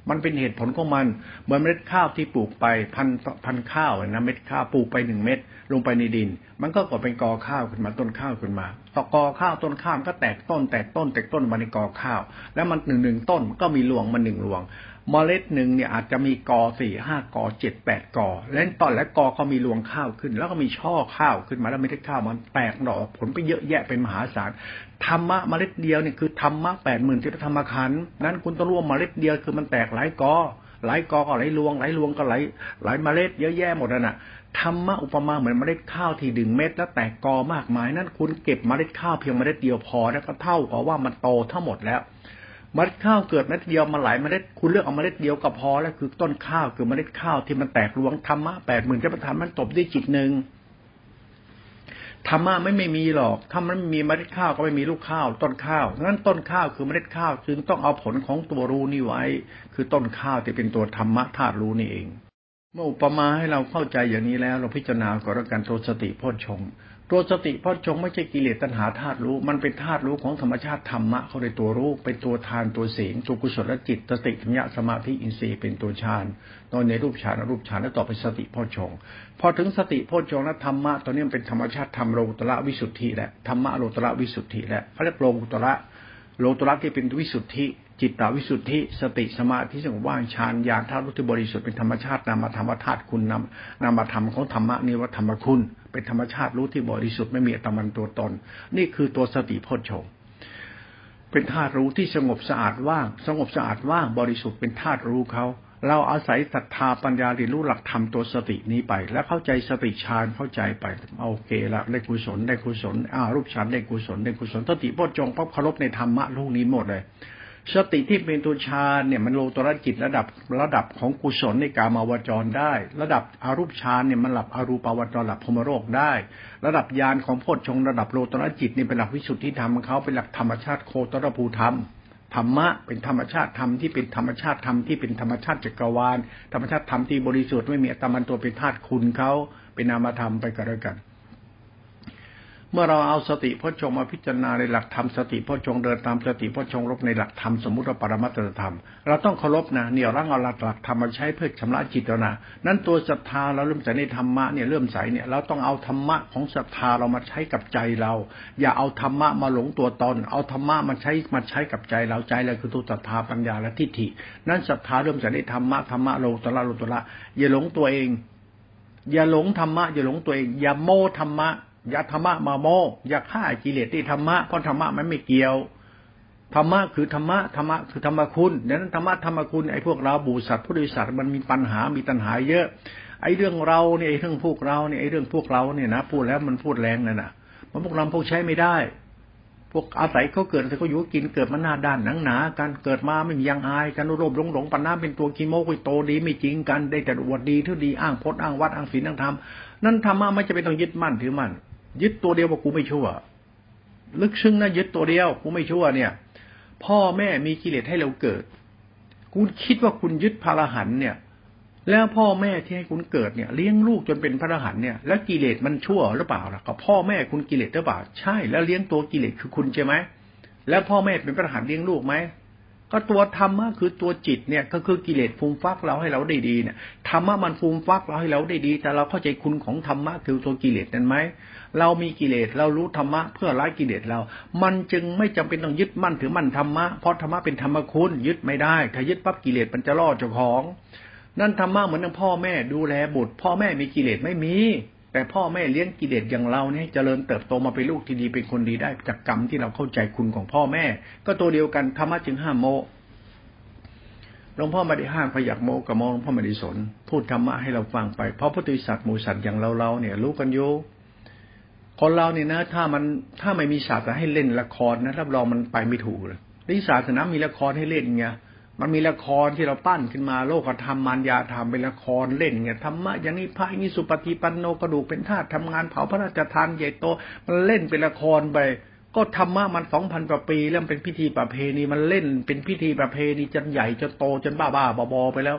มันเป็นเหตุผลของมัน เหมือนเมล็ดข้าวที่ปลูกไปพันพันข้าวนะเม็ดข้าวปลูกไปหนึ่งเม็ดลงไปในดิน มันก็ก่อเป็นกอข้าวขึ้นมาต้นข้าวขึ้นมา ต่อกอข้าวต้นข้าวก็แตกต้นแตกต้นแตกต้นมาในกอข้าว แล้วมันหนึ่งหนึ่งต้นก็มีรวงมันหนึ่งรวงเมล็ดหนึ่งเนี่ยอาจจะมีกอสี่ห้ากอเจ็ดแปดกอแล้วตอนและกอก็มีรวงข้าวขึ้น แล้วก็มีช่อข้าวขึ้นมาแล้วเมล็ดข้าวมันแตกหน่อผลไปเยอะแยะเป็นมหาศาลธรรมะเมล็ดเดียวเนี่ยคือธรรมะแปดหมื่นที่ธรรมขันนั้นคุณต้องรู้ว่าเมล็ดเดียวคือมันแตกหลายกอหลายกอก็หลายรวงหลายรวงก็หลไหลายเมล็ดเยอะแยะหมดน่ะธรรมะอุปมาเหมือนเมล็ดข้าวที่ดึงเม็ดแล้วแตกกอมากมายนั้นคุณเก็บเมล็ดข้าวเพียงเมล็ดเดียวพอแล้วก็เท่ากับว่ามันโตทั้งหมดแล้ว เมล็ดข้าวเกิดเม็ดเดียวมาหลายเมล็ดคุณเลือกเอาเมล็ดเดียวก็พอแล้วคือต้นข้าวคือเมล็ดข้าวที่มันแตกรวงธรรมะแปดหมื่นจะประทานมันตบด้วยจิตหนึ่งธรรมะไม่ไม่มีหรอก ถ้ามันมีเมล็ดข้าวก็ไม่มีลูกข้าว ต้นข้าวงั้นต้นข้าวคือเมล็ดข้าว จึงต้องเอาผลของตัวรู้นี่ไว้ คือต้นข้าวที่เป็นตัวธรรมะธาตุรู้นี่เอง เมื่ออุปมาให้เราเข้าใจอย่างนี้แล้ว เราพิจารณาก่อนการตัวสติพ่นชง ตัวสติพ่อชงไม่ใช่กิเลสตัณหาธาตุรู้ มันเป็นธาตุรู้ของธรรมชาติธรรมะเขาในตัวรู้ เป็นตัวทานตัวศีลตัวกุศลจิตสติปัญญาสมาธิอินทรีย์เป็นตัวฌานตอนในรูปฌานรูปฌานแล้วต่อไปสติพ่อชง พอถึงสติพ่อชงแล้วธรรมะตอนนี้มันเป็นธรรมชาติธรรมโลตระวิสุทธิแหละธรรมะโลตระวิสุทธิแหละเขาเรียกโลตระโลตระที่เป็นวิสุทธิ จิตตวิสุทธิ สติสมาธิสงบว่างฌานญาณธาตุรู้ที่บริสุทธิ์เป็นธรรมชาตินามธรรมธาตุคุณนำนามธรรมของธรรมะนี่ว่าธรรมคุณ เป็นธรรมชาติรู้ที่บริสุทธิ์ไม่มีอัตมันตัวตน นี่คือตัวสติโพชฌงเป็นธาตุรู้ที่สงบสะอาดว่าง สงบสะอาดว่างบริสุทธิ์เป็นธาตุรู้เขาเราอาศัยศรัทธาปัญญาเรียนรู้หลักธรรมตัวสตินี้ไป แล้วเข้าใจสติฌานเข้าใจไปโอเคละได้กุศลได้กุศลอารูปฌานได้กุศลได้กุศลสติโพชฌงปั๊บเคารพในธรรมะลูกนี้หมดเลย สติที่เป็นตัวฌานเนี่ยมันโลตระจิตระดับระดับของกุศลในกามาวจรได้ ระดับอารูปฌานเนี่ยมันหลับอารูปาวจรหลับพมโรคได้ ระดับญาณของโพชฌงระดับโลตระจิตนี่เป็นหลักวิสุทธิธรรมของเขาเป็นหลักธรรมชาติโคตรภูธรรมธรรมะเป็นธรรมชาติธรรมที่เป็นธรรมชาติธรรมที่เป็นธรรมชาติจักรวาลธรรมชาติธรรมที่บริสุทธิ์ไม่มีอัตมันตัวเป็นธาตุคุณเขาเป็นนามธรรมไปกันแล้วกัน เมื่อเราเอาสติพ่อชงมาพิจารณาในหลักธรรมสติพ่อชงเดินตามสติพ่อชงรบในหลักธรรมสมมุติว่าปรมัตถธรรม เราต้องเคารพนะเนี่ยร่างเอาหลักหลักธรรมมาใช้เพื่อชำระจิตเรานะนั้นตัวศรัทธาเราเริ่มใส่ในธรรมะเนี่ยเริ่มใส่เนี่ยเราต้องเอาธรรมะของศรัทธาเรามาใช้กับใจเรา อย่าเอาธรรมะมาหลงตัวตน เอาธรรมะมาใช้มาใช้กับใจเราใจเราคือตัวศรัทธาปัญญาและทิฏฐิ นั้นศรัทธาเริ่มใส่ในธรรมะธรรมะโลตระโลตระอย่าหลงตัวเอง อย่าหลงธรรมะอย่าหลงตัวเอง อย่าโมธรรมะ อย่าธรรมะมาโมอย่าฆ่ากิเลสที่ธรรมะเพราะธรรมะมันไม่เกี่ยวธรรมะคือธรรมะธรรมะคือธรรมคุณดังนั้นธรรมะธรรมคุณไอ้พวกเราบูสัตว์ผู้โดยสารมันมีปัญหามีตัณหาเยอะ ไอ้เรื่องเราเนี่ยไอ้เรื่องพวกเราเนี่ยไอ้เรื่องพวกเราเนี่ยนะพูดแล้วมันพูดแรงเลยนะมันพวกเราพวกใช้ไม่ได้ พวกอาศัยเขาเกิดแต่เขาอยู่กินเกิดมาหน้าด้านหนังหนาการเกิดมาไม่มียังอายการรบหลงหลงปัญหาเป็นตัวกิโมกุโตดีไม่จริงกันได้แต่อวดดีทุดีอ้างพจน์อ้างวัดอ้างศีลอ้างธรรมนั่นธรรมะไม่จะเป็นต้องยึดมั่นถือมั่น ยึดตัวเดียวว่ากูไม่ชั่ว ลึกซึ้งนะยึดตัวเดียวกูไม่ชั่วเนี่ย พ่อแม่มีกิเลสให้เราเกิด คุณคิดว่าคุณยึดพระรหันเนี่ย แล้วพ่อแม่ที่ให้คุณเกิดเนี่ยเลี้ยงลูกจนเป็นพระรหันเนี่ย แล้วกิเลสมันชั่วหรือเปล่าล่ะก็พ่อแม่คุณกิเลสหรือเปล่าใช่ แล้วเลี้ยงตัวกิเลสคือคุณใช่ไหมแล้วพ่อแม่เป็นพระรหันเลี้ยงลูกไหมก็ตัวธรรมะคือตัวจิตเนี่ยก็คือกิเลสฟูมฟักเราให้เราได้ดีเนี่ยธรรมะมันฟูมฟักเราให้เราได้ดี แต่เราเข้าใจคุณของธรรมะคือตัวกิเลสนั้นไหม เรามีกิเลสเรารู้ธรรมะเพื่อละกิเลสเรา มันจึงไม่จำเป็นต้องยึดมั่นถือมั่นธรรมะเพราะธรรมะเป็นธรรมคุณยึดไม่ได้ถ้ายึดปั๊บกิเลสมันจะล่อเจ้าของ นั่นธรรมะเหมือนพ่อแม่ดูแลบุตร พ่อแม่มีกิเลสไม่มี แต่พ่อแม่เลี้ยงกิเลสอย่างเราเนี่ยเจริญเติบโตมาเป็นลูกที่ดีเป็นคนดีได้จากกรรมที่เราเข้าใจคุณของพ่อแม่ ก็ตัวเดียวกันธรรมะจึงห้ามโมหลวงพ่อไม่ได้ห้ามพยักโมกับโมหลวงพ่อไม่ได้สน พูดธรรมะให้เราฟังไป เพราะพุทธิสัตว์มูสัตว์อย่างเราเราเนี่ยรู้กันอยู่ คนเราเนี่ยนะ ถ้ามันถ้าไม่มีศาสนาให้เล่นละครนะรับรองมันไปไม่ถูกเลยที่ศาสนามีละครให้เล่นไงมันมีละครที่เราปั้นขึ้นมาโลกธรรมมารยาธรรมเป็นละครเล่นไงธรรมะอย่างนี้พระอย่างนี้สุปฏิปันโนกระดูกเป็นธาตุทำงานเผาพระราชทานใหญ่โต มันเล่นเป็นละครไป ก็ธรรมะมันสองพันกว่าปีแล้วเป็นพิธีประเพณีมันเล่นเป็นพิธีประเพณีจนใหญ่จนโตจนบ้าบ้าบอไปแล้ว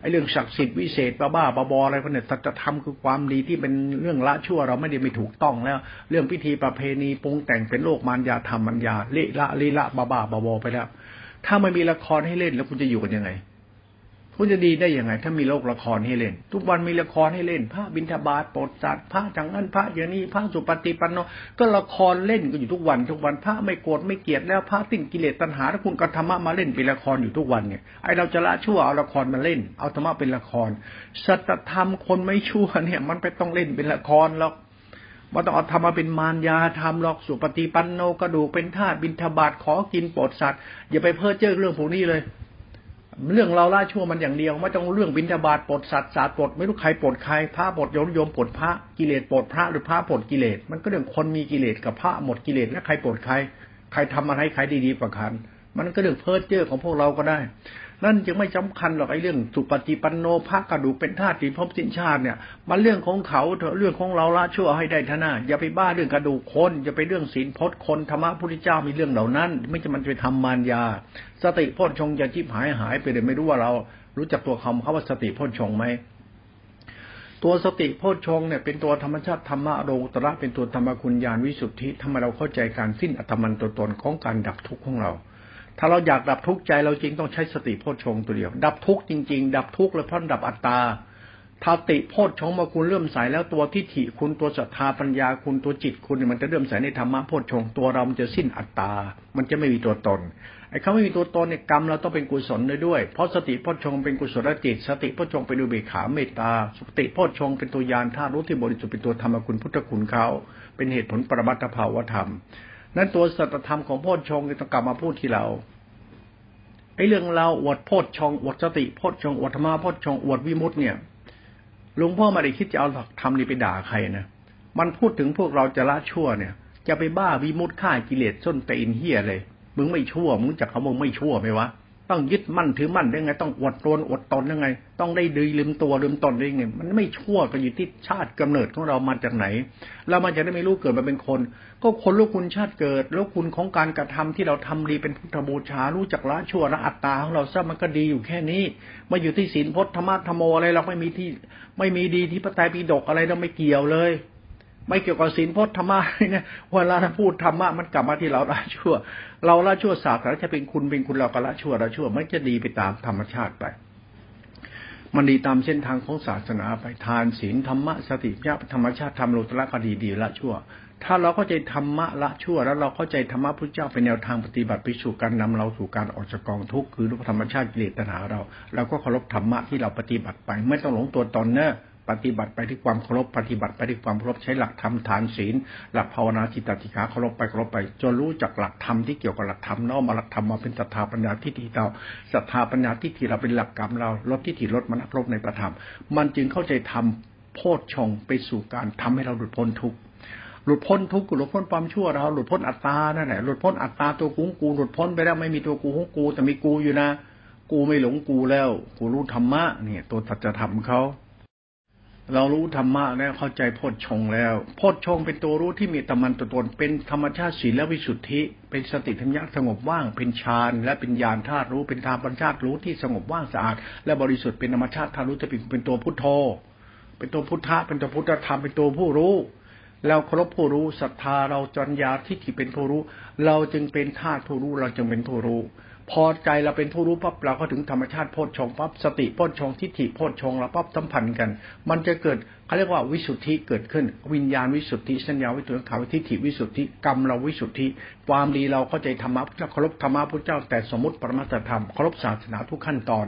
ไอ้เรื่องศักดิ์สิทธิ์วิเศษบ้าบ้าบออะไรพวกนี้สัจธรรมคือความดีที่เป็นเรื่องละชั่วเราไม่ได้ไม่ถูกต้องแล้ว เรื่องพิธีประเพณีปรุงแต่งเป็นโลกมารยาธรรมมัญญาเละละลิละบ้าบ้าบอไปแล้ว ถ้าไม่มีละครให้เล่นแล้วคุณจะอยู่กันยังไง คุณจะดีได้ยังไง ถ้ามีโลกละครให้เล่น ทุกวันมีละครให้เล่นพระบิณฑบาตโปรดจัดพระจังนั้นพระอย่างนี้พระสุปฏิปันโนก็ละครเล่นก็อยู่ทุกวัน ทุกวันพระไม่โกรธไม่เกลียดแล้วพระติ้งกิเลสตัณหาถ้าคุณกธรรมะมาเล่นเป็นละครอยู่ทุกวันเนี่ยไอเราจะละชั่วเอาละครมาเล่น เอาธรรมะเป็นละครสัจธรรมคนไม่ชั่วเนี่ยมันไปต้องเล่นเป็นละครแล้วมันต้องเอาธรรมมาเป็นมารยาธรรมหรอกสุปฏิปันโนกระดูกเป็นธาตุบินทบาทขอกินโปลดสัตว์อย่าไปเพ้อเจ้อเรื่องพวกนี้เลย เรื่องเราล่าชั่วมันอย่างเดียวไม่ต้องเรื่องบินทบาทปลดสัตว์สาตปลดไม่รู้ใครปลดใครพระปลดโยมโยมปลดพระกิเลสปลดพระหรือพระปลดกิเลสมันก็เรื่องคนมีกิเลสกับพระหมดกิเลสแล้วใครปลดใคร ใครทำอะไรใครดีๆกว่ากันมันก็เรื่องเพ้อเจ้อของพวกเราก็ได้ นั่นจึงไม่สำคัญหรอกไอ้เรื่องสุปฏิปันโนพระกระดูกเป็นธาตุติภพสินชาติเนี่ยมันเรื่องของเขาเถอะเรื่องของเราละชั่วให้ได้ท่านาอย่าไปบ้าเรื่องกระดูกคนอย่าไปเรื่องศีลพจน์คนธรรมะพุทธเจ้ามีเรื่องเหล่านั้น ไม่จะมันจะไปทำมารยา สติพ้นชงจะจิบหายหายไปเลยไม่รู้ว่าเรา รู้จักตัวคำเขาว่าสติพ้นชงไหมตัวสติโพชฌงเนี่ยเป็นตัวธรรมชาติธรรมะโลตระเป็นตัวธรรมคุณญาณวิสุทธิทำไมเราเข้าใจการสิ้นอัตมันตัวตนของการดับทุกข์ของเรา ถ้าเราอยากดับทุกข์ใจเราจริงต้องใช้สติโพชฌงตัวเดียว ดับทุกข์จริง ๆ ดับทุกข์เลยเพราะดับอัตตาถ้าติโพชฌงมาคุณเริ่มใสแล้วตัวทิฏฐิคุณตัวศรัทธาปัญญาคุณตัวจิตคุณมันจะเริ่มใสในธรรมะโพชฌงตัวเรามันจะสิ้นอัตตา มันจะไม่มีตัวตนไอ้เขาไม่มีตัวตนในกรรมเราต้องเป็นกุศลด้วย เพราะสติโพชฌงเป็นกุศลจิต สติโพชฌงเป็นอุเบกขาเมตตา สติโพชฌงเป็นตัวยานธาตุรู้ที่บริสุทธิ์เป็นตัวธรรมคุณพุทธคุณเขาเป็นเหตุผลปรมัตถภาวธรรม นั้นตัวสัตธรรมของโพชฌงจะต้องกลับมาพูดที่เราไอ้เรื่องเราอวดโพชฌงอวดสติโพชฌงอวดธรรมะโพชฌงอวดวิมุตเนี่ยหลวงพ่อไม่ได้คิดจะเอาหลักธรรมนี้ไปด่าใครนะมันพูดถึงพวกเราจะละชั่วเนี่ย จะไปบ้าวิมุตฆ่ากิเลสส้นเตนเฮียเลย มึงไม่ชั่ว มึงจะเขามึงไม่ชั่วไหมวะ ต้องยึดมั่นถือมั่นได้ไง ต้องอดตนอดตนได้ไง ต้องได้ดีลืมตัวลืมตนได้ไง มันไม่ชั่วก็อยู่ที่ชาติกำเนิดของเรามาจากไหน เรามาจะได้ไม่รู้เกิดมาเป็นคน ก็คนลูกคุณชาติเกิด แล้วคุณของการกระทำที่เราทำดีเป็นพุทธบูชารู้จักละชั่วละอัตตาของเราซะมันก็ดีอยู่แค่นี้ มาอยู่ที่ศีลพจน์ธรรมะธรรมโมอะไรเราไม่มีที่ ไม่มีดีที่พระไตรปิฎกอะไรเราไม่เกี่ยวเลย ไม่เกี่ยวกับศีลพจน์ธรรมะเนี่ยเวลาพูดธรรมะมันกลับมาที่เราละชั่ว เราละชั่วศาสตร์จะเป็นคุณเป็นคุณเราก็ละชั่วละชั่วมันจะดีไปตามธรรมชาติไป มันดีตามเส้นทางของศาสนาไปทานศีลธรรมะสติญาธรรมชาติทำโลตระก็ดีดีละชั่ว ถ้าเราเข้าใจธรรมะละชั่ว แล้วเราเข้าใจธรรมะพุทธเจ้าเป็นแนวทางปฏิบัติไปสู่การนำเราสู่การออกจากกองทุกข์คือรูปธรรมชาติกิเลสตัณหาเราเราก็เคารพธรรมะที่เราปฏิบัติไป ไม่ต้องหลงตัวตนเนอะ ปฏิบัติไปที่ความเคารพปฏิบัติไปที่ความเคารพใช้หลักธรรมฐานศีล หลักภาวนาจิตติขาเคารพไปเคารพไปจนรู้จักหลักธรรมที่เกี่ยวกับหลักธรรมน้อมมาหลักธรรมมาเป็นศรัทธาปัญญาที่ถีเราศรัทธาปัญญาที่ถีเราเป็นหลักกรรมเราลดที่ถีลดมนักลบในประธรรม มันจึงเข้าใจธรรมโพชฌงไปสู่การทำให้เราหลุดพ้นทุกข์หลุดพ้นทุกข์หลุดพ้นความชั่วเราหลุดพ้นอัตตานั่นแหละหลุดพ้นอัตตาตัวกูกูหลุดพ้นไปแล้วไม่มีตัวกูของกู แต่มีกูอยู่นะ กูไม่หลงกูแล้ว กูรู้ธรรมะเนี่ยตัวสัจธรรมเขา เรารู้ธรรมะแล้วเข้าใจโพชฌงแล้วโพชฌงเป็นตัวรู้ที่มีตมันตัวตนเป็นธรรมชาติศีลและวิสุทธิ เป็นสติธรรมะสงบว่าง เป็นฌานและเป็นญาณธาตุรู้เป็นธรรมชาติรู้ที่สงบว่างสะอาด และบริสุทธิ์เป็นธรรมชาติธาตุรู้จะเป็นเป็นตัวพุทโธ เป็นตัวพุทธะเป็นตัวพุทธธรรมเป็นตัวผู้รู้เราเคารพผู้รู้ศรัทธาเราจัญญาทิฏฐิเป็นผู้รู้ เราจึงเป็นธาตุผู้รู้เราจึงเป็นผู้รู้ พอใจเราเป็นผู้รู้ปั๊บเราก็ถึงธรรมชาติโพชฌงปั๊บสติโพชฌงทิฏฐิโพชฌงเราปั๊บสัมพันธ์กัน มันจะเกิดเขาเรียกว่าวิสุทธิเกิดขึ้น วิญญาณวิสุทธิสัญญาวิสุทธิขาวิทิฏฐิวิสุทธิกรรมเราวิสุทธิ ความดีเราเข้าใจธรรมะพระเจ้าเคารพธรรมะพระเจ้า แต่สมมติปรมัตธรรมเคารพศาสนาทุกขั้นตอน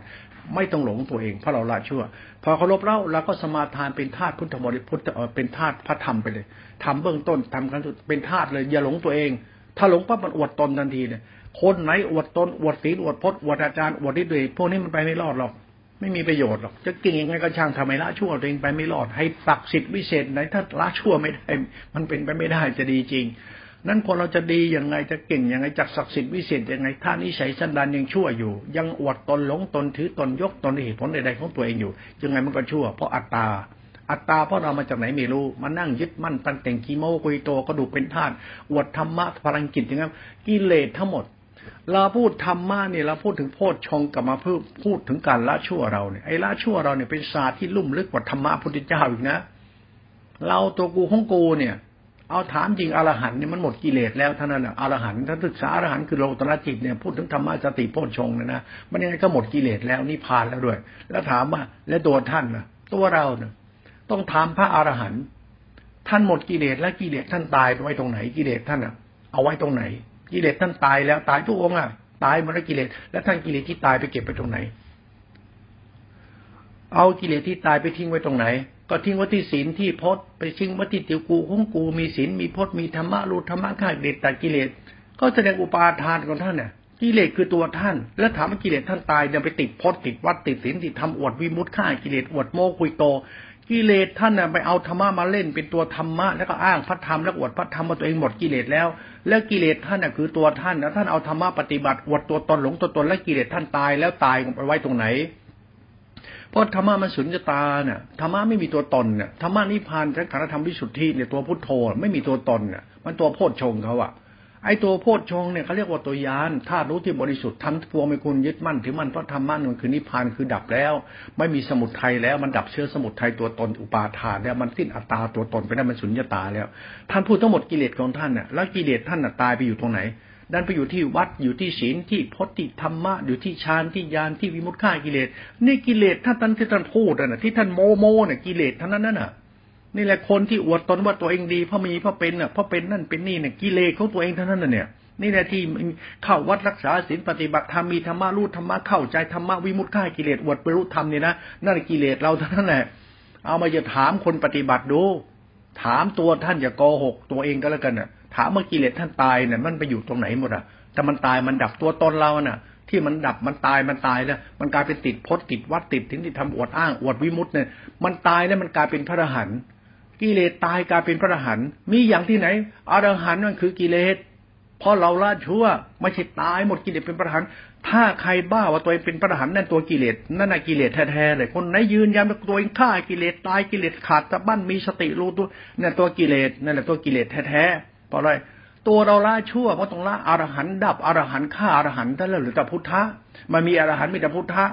ไม่ต้องหลงตัวเองเพราะเราละชั่ว พอเคารพเราเราก็สมาทานเป็นธาตุพุทธบริพุทธเป็นธาตุพระธรรมไปเลยทำเบื้องต้นทำกันเป็นธาตุเลยอย่าหลงตัวเอง ถ้าหลงปั๊บมันอวดตนทันทีเนี่ย คนไหนอวดตนอวดศีลอวดพจน์อวดอาจารย์อวดที่ตัวเองพวกนี้มันไปไม่รอดหรอกไม่มีประโยชน์หรอกจะเก่งยังไงก็ช่างทำไมละชั่วตัวเองไปไม่รอด ให้ศักดิ์สิทธิ์วิเศษไหนถ้าละชั่วไม่ได้มันเป็นไปไม่ได้จะดีจริง นั้นคนเราจะดียังไงจะเก่งยังไงจักศักดิ์สิทธิ์วิเศษยังไงถ้านิสัยสันดานยังชั่วอยู่ ยังอวดตนหลงตนถือตนยกตนเหตุผลใดๆของตัวเองอยู่ยังไงมันก็ชั่ว เพราะอัตตาอัตตาเพราะเรามาจากไหนไม่รู้มานั่งยึดมั่นตั้งแต่งกีโมกุยโตก็ดูเป็นธาตุอวดธรรมะพลังกิจอย่างนั้นกิเลสทั้งหมด เราพูดธรรมะเนี่ยเราพูดถึงโพชฌงกับมาพูดพูดถึงการละชั่วเราเนี่ยไอ้ละชั่วเราเนี่ยเป็นศาสตร์ที่ลุ่มลึกกว่าธรรมะพุทธเจ้าอีกนะ เราตัวกูของกูเนี่ย เอาถามจริงอรหันเนี่ยมันหมดกิเลสแล้วท่านั้นอรหันถ้าศึกษาอรหันคือโลตระจิตเนี่ยพูดถึงธรรมะสติโพชฌงเนี่ยนะมันยังไงก็หมดกิเลสแล้วนิพพานแล้วด้วย แล้วถามว่าแล้วตัวท่านนะตัวเราเนี่ยต้องถามพระอรหันต์ท่านหมดกิเลสและกิเลสท่านตายไว้ตรงไหนกิเลสท่านอะเอาไว้ตรงไหน กิเลสท่านตายแล้วตายทุกองค์อะ ตายหมดแล้วกิเลส แล้วท่านกิเลสที่ตายไปเก็บไปตรงไหน เอากิเลสที่ตายไปทิ้งไว้ตรงไหน ก็ทิ้งไว้ที่ศีลที่พจน์ไปทิ้งไว้ที่ติวกูของกูมีศีลมีพจน์มีธรรมะรู้ธรรมะข้าเด็ดตัดกิเลส ก็แสดงอุปาทานของท่านเนี่ยกิเลสคือตัวท่าน แล้วถามว่ากิเลสท่านตายเนี่ยไปติดพจน์ติดวัดติดศีลติดธรรมอวดวิมุตต์ฆ่ากิเลสอวดโมกุยโต กิเลสท่านน่ะไปเอาธรรมะมาเล่นเป็นตัวธรรมะแล้วก็อ้างพระธรรมแล้วอวดพระธรรมมาตัวเองหมดกิเลสแล้ว แล้วกิเลสท่านน่ะคือตัวท่านแล้วท่านเอาธรรมะปฏิบัติอวดตัวตนหลงตัวตนแล้วกิเลสท่านตายแล้วตายไปไว้ตรงไหนเพราะธรรมะมันสุญญตาเนี่ยธรรมะไม่มีตัวตนเนี่ยธรรมะนิพพานสังขารธรรมวิสุทธิเนี่ยตัวพุทโธไม่มีตัวตนเนี่ยมันตัวโพชฌงเขาอะ ไอ้ตัวโพชฌงเนี่ยเขาเรียกว่าตัวยานธาตุรู้ที่บริสุทธิ์ทำพวงไม่คุณยึดมั่นถือมั่นเพราะธรรมะมันคือนิพพานคือดับแล้ว ไม่มีสมุทัยแล้วมันดับเชื้อสมุทัยตัวตนอุปาทานแล้วมันสิ้นอัตตาตัวตนไปได้มันสุญญตาแล้ว ท่านพูดทั้งหมดกิเลสของท่านน่ะแล้วกิเลสท่านน่ะตายไปอยู่ตรงไหนดันไปอยู่ที่วัดอยู่ที่ศีลที่พจติธรรมะอยู่ที่ฌานที่ญาณที่วิมุตติกิเลสนี่กิเลสท่านท่านที่ท่านพูดน่ะที่ท่านโมโมเนี่ยกิเลสท่านนั้นน่ะ นี่แหละคนที่อวดตนว่าตัวเองดีเพราะมีเพราะเป็นน่ะเพราะเป็นนั่นเป็นนี่เนี่ยกิเลสของตัวเองเท่านั้นน่ะเนี่ยนี่แหละที่เข้าวัดรักษาศีลปฏิบัติธรรมมีธรรมะรู้ธรรมะเข้าใจธรรมะวิมุตติฆ่ากิเลสอวดบรรลุธรรมเนี่ยนะนั่นกิเลสเราเท่านั้นแหละเอามาจะถามคนปฏิบัติดูถามตัวท่านอย่าโกหกตัวเองก็แล้วกันน่ะ ถามเมื่อกิเลสท่านตายเนี่ยมันไปอยู่ตรงไหนหมดอะแต่มันตายมันดับตัวตนเราน่ะ ที่มันดับมันตายมันตายแล้ว มันกลายเป็นติดพจน์ติดวัดติดถึงที่ทำอวดอ้างอวดวิมุตต์เนี่ยมันตายแล้วมันกลายเป็นพระอรหันต์ กิเลสตายกลายเป็นพระอรหันต์มีอย่างที่ไหนอรหันต์มันคือกิเลสพราะเราละชั่วไม่ใช่ตายหมดกิเลสเป็นประอรหารถ้าใครบ้าว่าตัวเองเป็นประอรหารนั่นตัวกิเลสนั่นน่ะกิเลสแท้ๆเลยคนไหนยืนยันว่าตัวเองฆ่ากิเลสตายกิเลสขาดตะบั้นมีสติรู้ตัวนั่นตัวกิเลสนั่นแหละตัวกิเลสแท้ๆเพราะอะไรตัวเราละชั่วเพราะต้องละอรหันต์ดับอรหันต์ฆ่าอรหันต์ท่านแล้วหรือแต่พุทธะมันมีอรหันมีแต่พุทธะ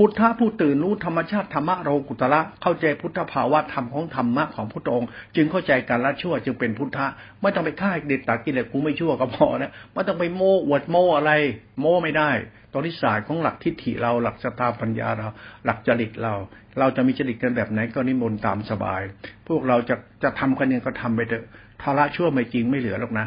พุทธะผู้ตื่นรู้ธรรมชาติธรรมะโรกุตระเข้าใจพุทธภาวะธรรมของธรรมะของพุทธองค์ จึงเข้าใจการละชั่วจึงเป็นพุทธะไม่ต้องไปฆ่าเด็ดตัดกิเลสกูไม่ชั่วก็พอนะไม่ต้องไปโม้อวดโม้อะไร โม้ไม่ได้ตอนนี้ศาสตร์ของหลักทิฏฐิเราหลักสตาปัญญาเรา หลักจริตเรา เราจะมีจริตกันแบบไหนก็นิมนต์ตามสบาย พวกเราจะจะทำกันยังก็ทำไปเถอะทาละชั่วไม่จริงไม่เหลือหรอกนะ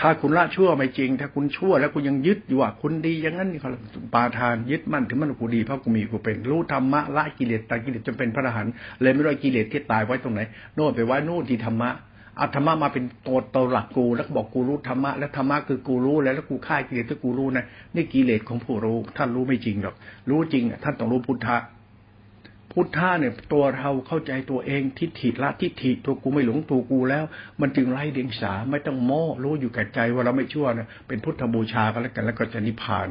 ถ้าคุณละชั่วไม่จริง ถ้าคุณชั่วแล้วคุณยังยึดอยู่ว่าคุณดีอย่างนั้นเขาปาทานยึดมั่นถึงมันกูดีเพราะกูมีกูเป็นรู้ธรรมะละกิเลสตากิเลสจนเป็นพระอรหันต์เลยไม่รู้กิเลสที่ตายไว้ตรงไหนโน่นไปไว้นู่นที่ธรรมะเอาธรรมะมาเป็นตัวตัวหลักกูแล้วบอกกูรู้ธรรมะแล้วธรรมะคือกูรู้แล้วแล้วกูฆ่ากิเลสที่กูรู้นะนี่กิเลสของผู้รู้ ท่านรู้ไม่จริงหรอกรู้จริงท่านต้องรู้พุทธะ พุทธะเนี่ยตัวเราเข้าใจตัวเองทิฏฐิละทิฏฐิตัวกูไม่หลงตัวกูแล้ว มันจึงไร้เดียงสาไม่ต้องโม้รู้อยู่แก่ใจว่าเราไม่ชั่วนะเป็นพุทธบูชาก็แล้วกันแล้วก็จะนิพพาน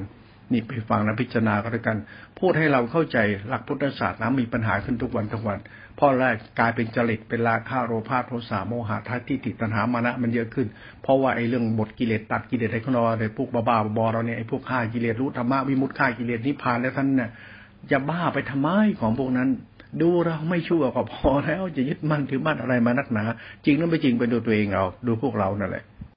นี่ไปฟังนะพิจารณาก็แล้วกัน พูดให้เราเข้าใจหลักพุทธศาสนามีปัญหาขึ้นทุกวันทุกวันพอแรกกลายเป็นจริตเป็นราคาโรภาโทสะโมหะทัศทิฏฐิตัณหามานะมันเยอะขึ้น เพราะว่าไอ้เรื่องบทกิเลสตัดกิเลสอะไรขอเราไอ้พวกบ้าๆบอเราเนี่ยไอ้พวกฆ่ากิเลสรู้ธรรมะวิมุตติฆ่ากิเลสนิพพานแล้วท่านเนี่ย จะบ้าไปทำไมของพวกนั้น ดูเราไม่ชั่วก็พอแล้ว จะยึดมั่นถือมั่นอะไรมานักหนา จริงหรือไม่จริงไปดูตัวเองเราดูพวกเรานั่นแหละ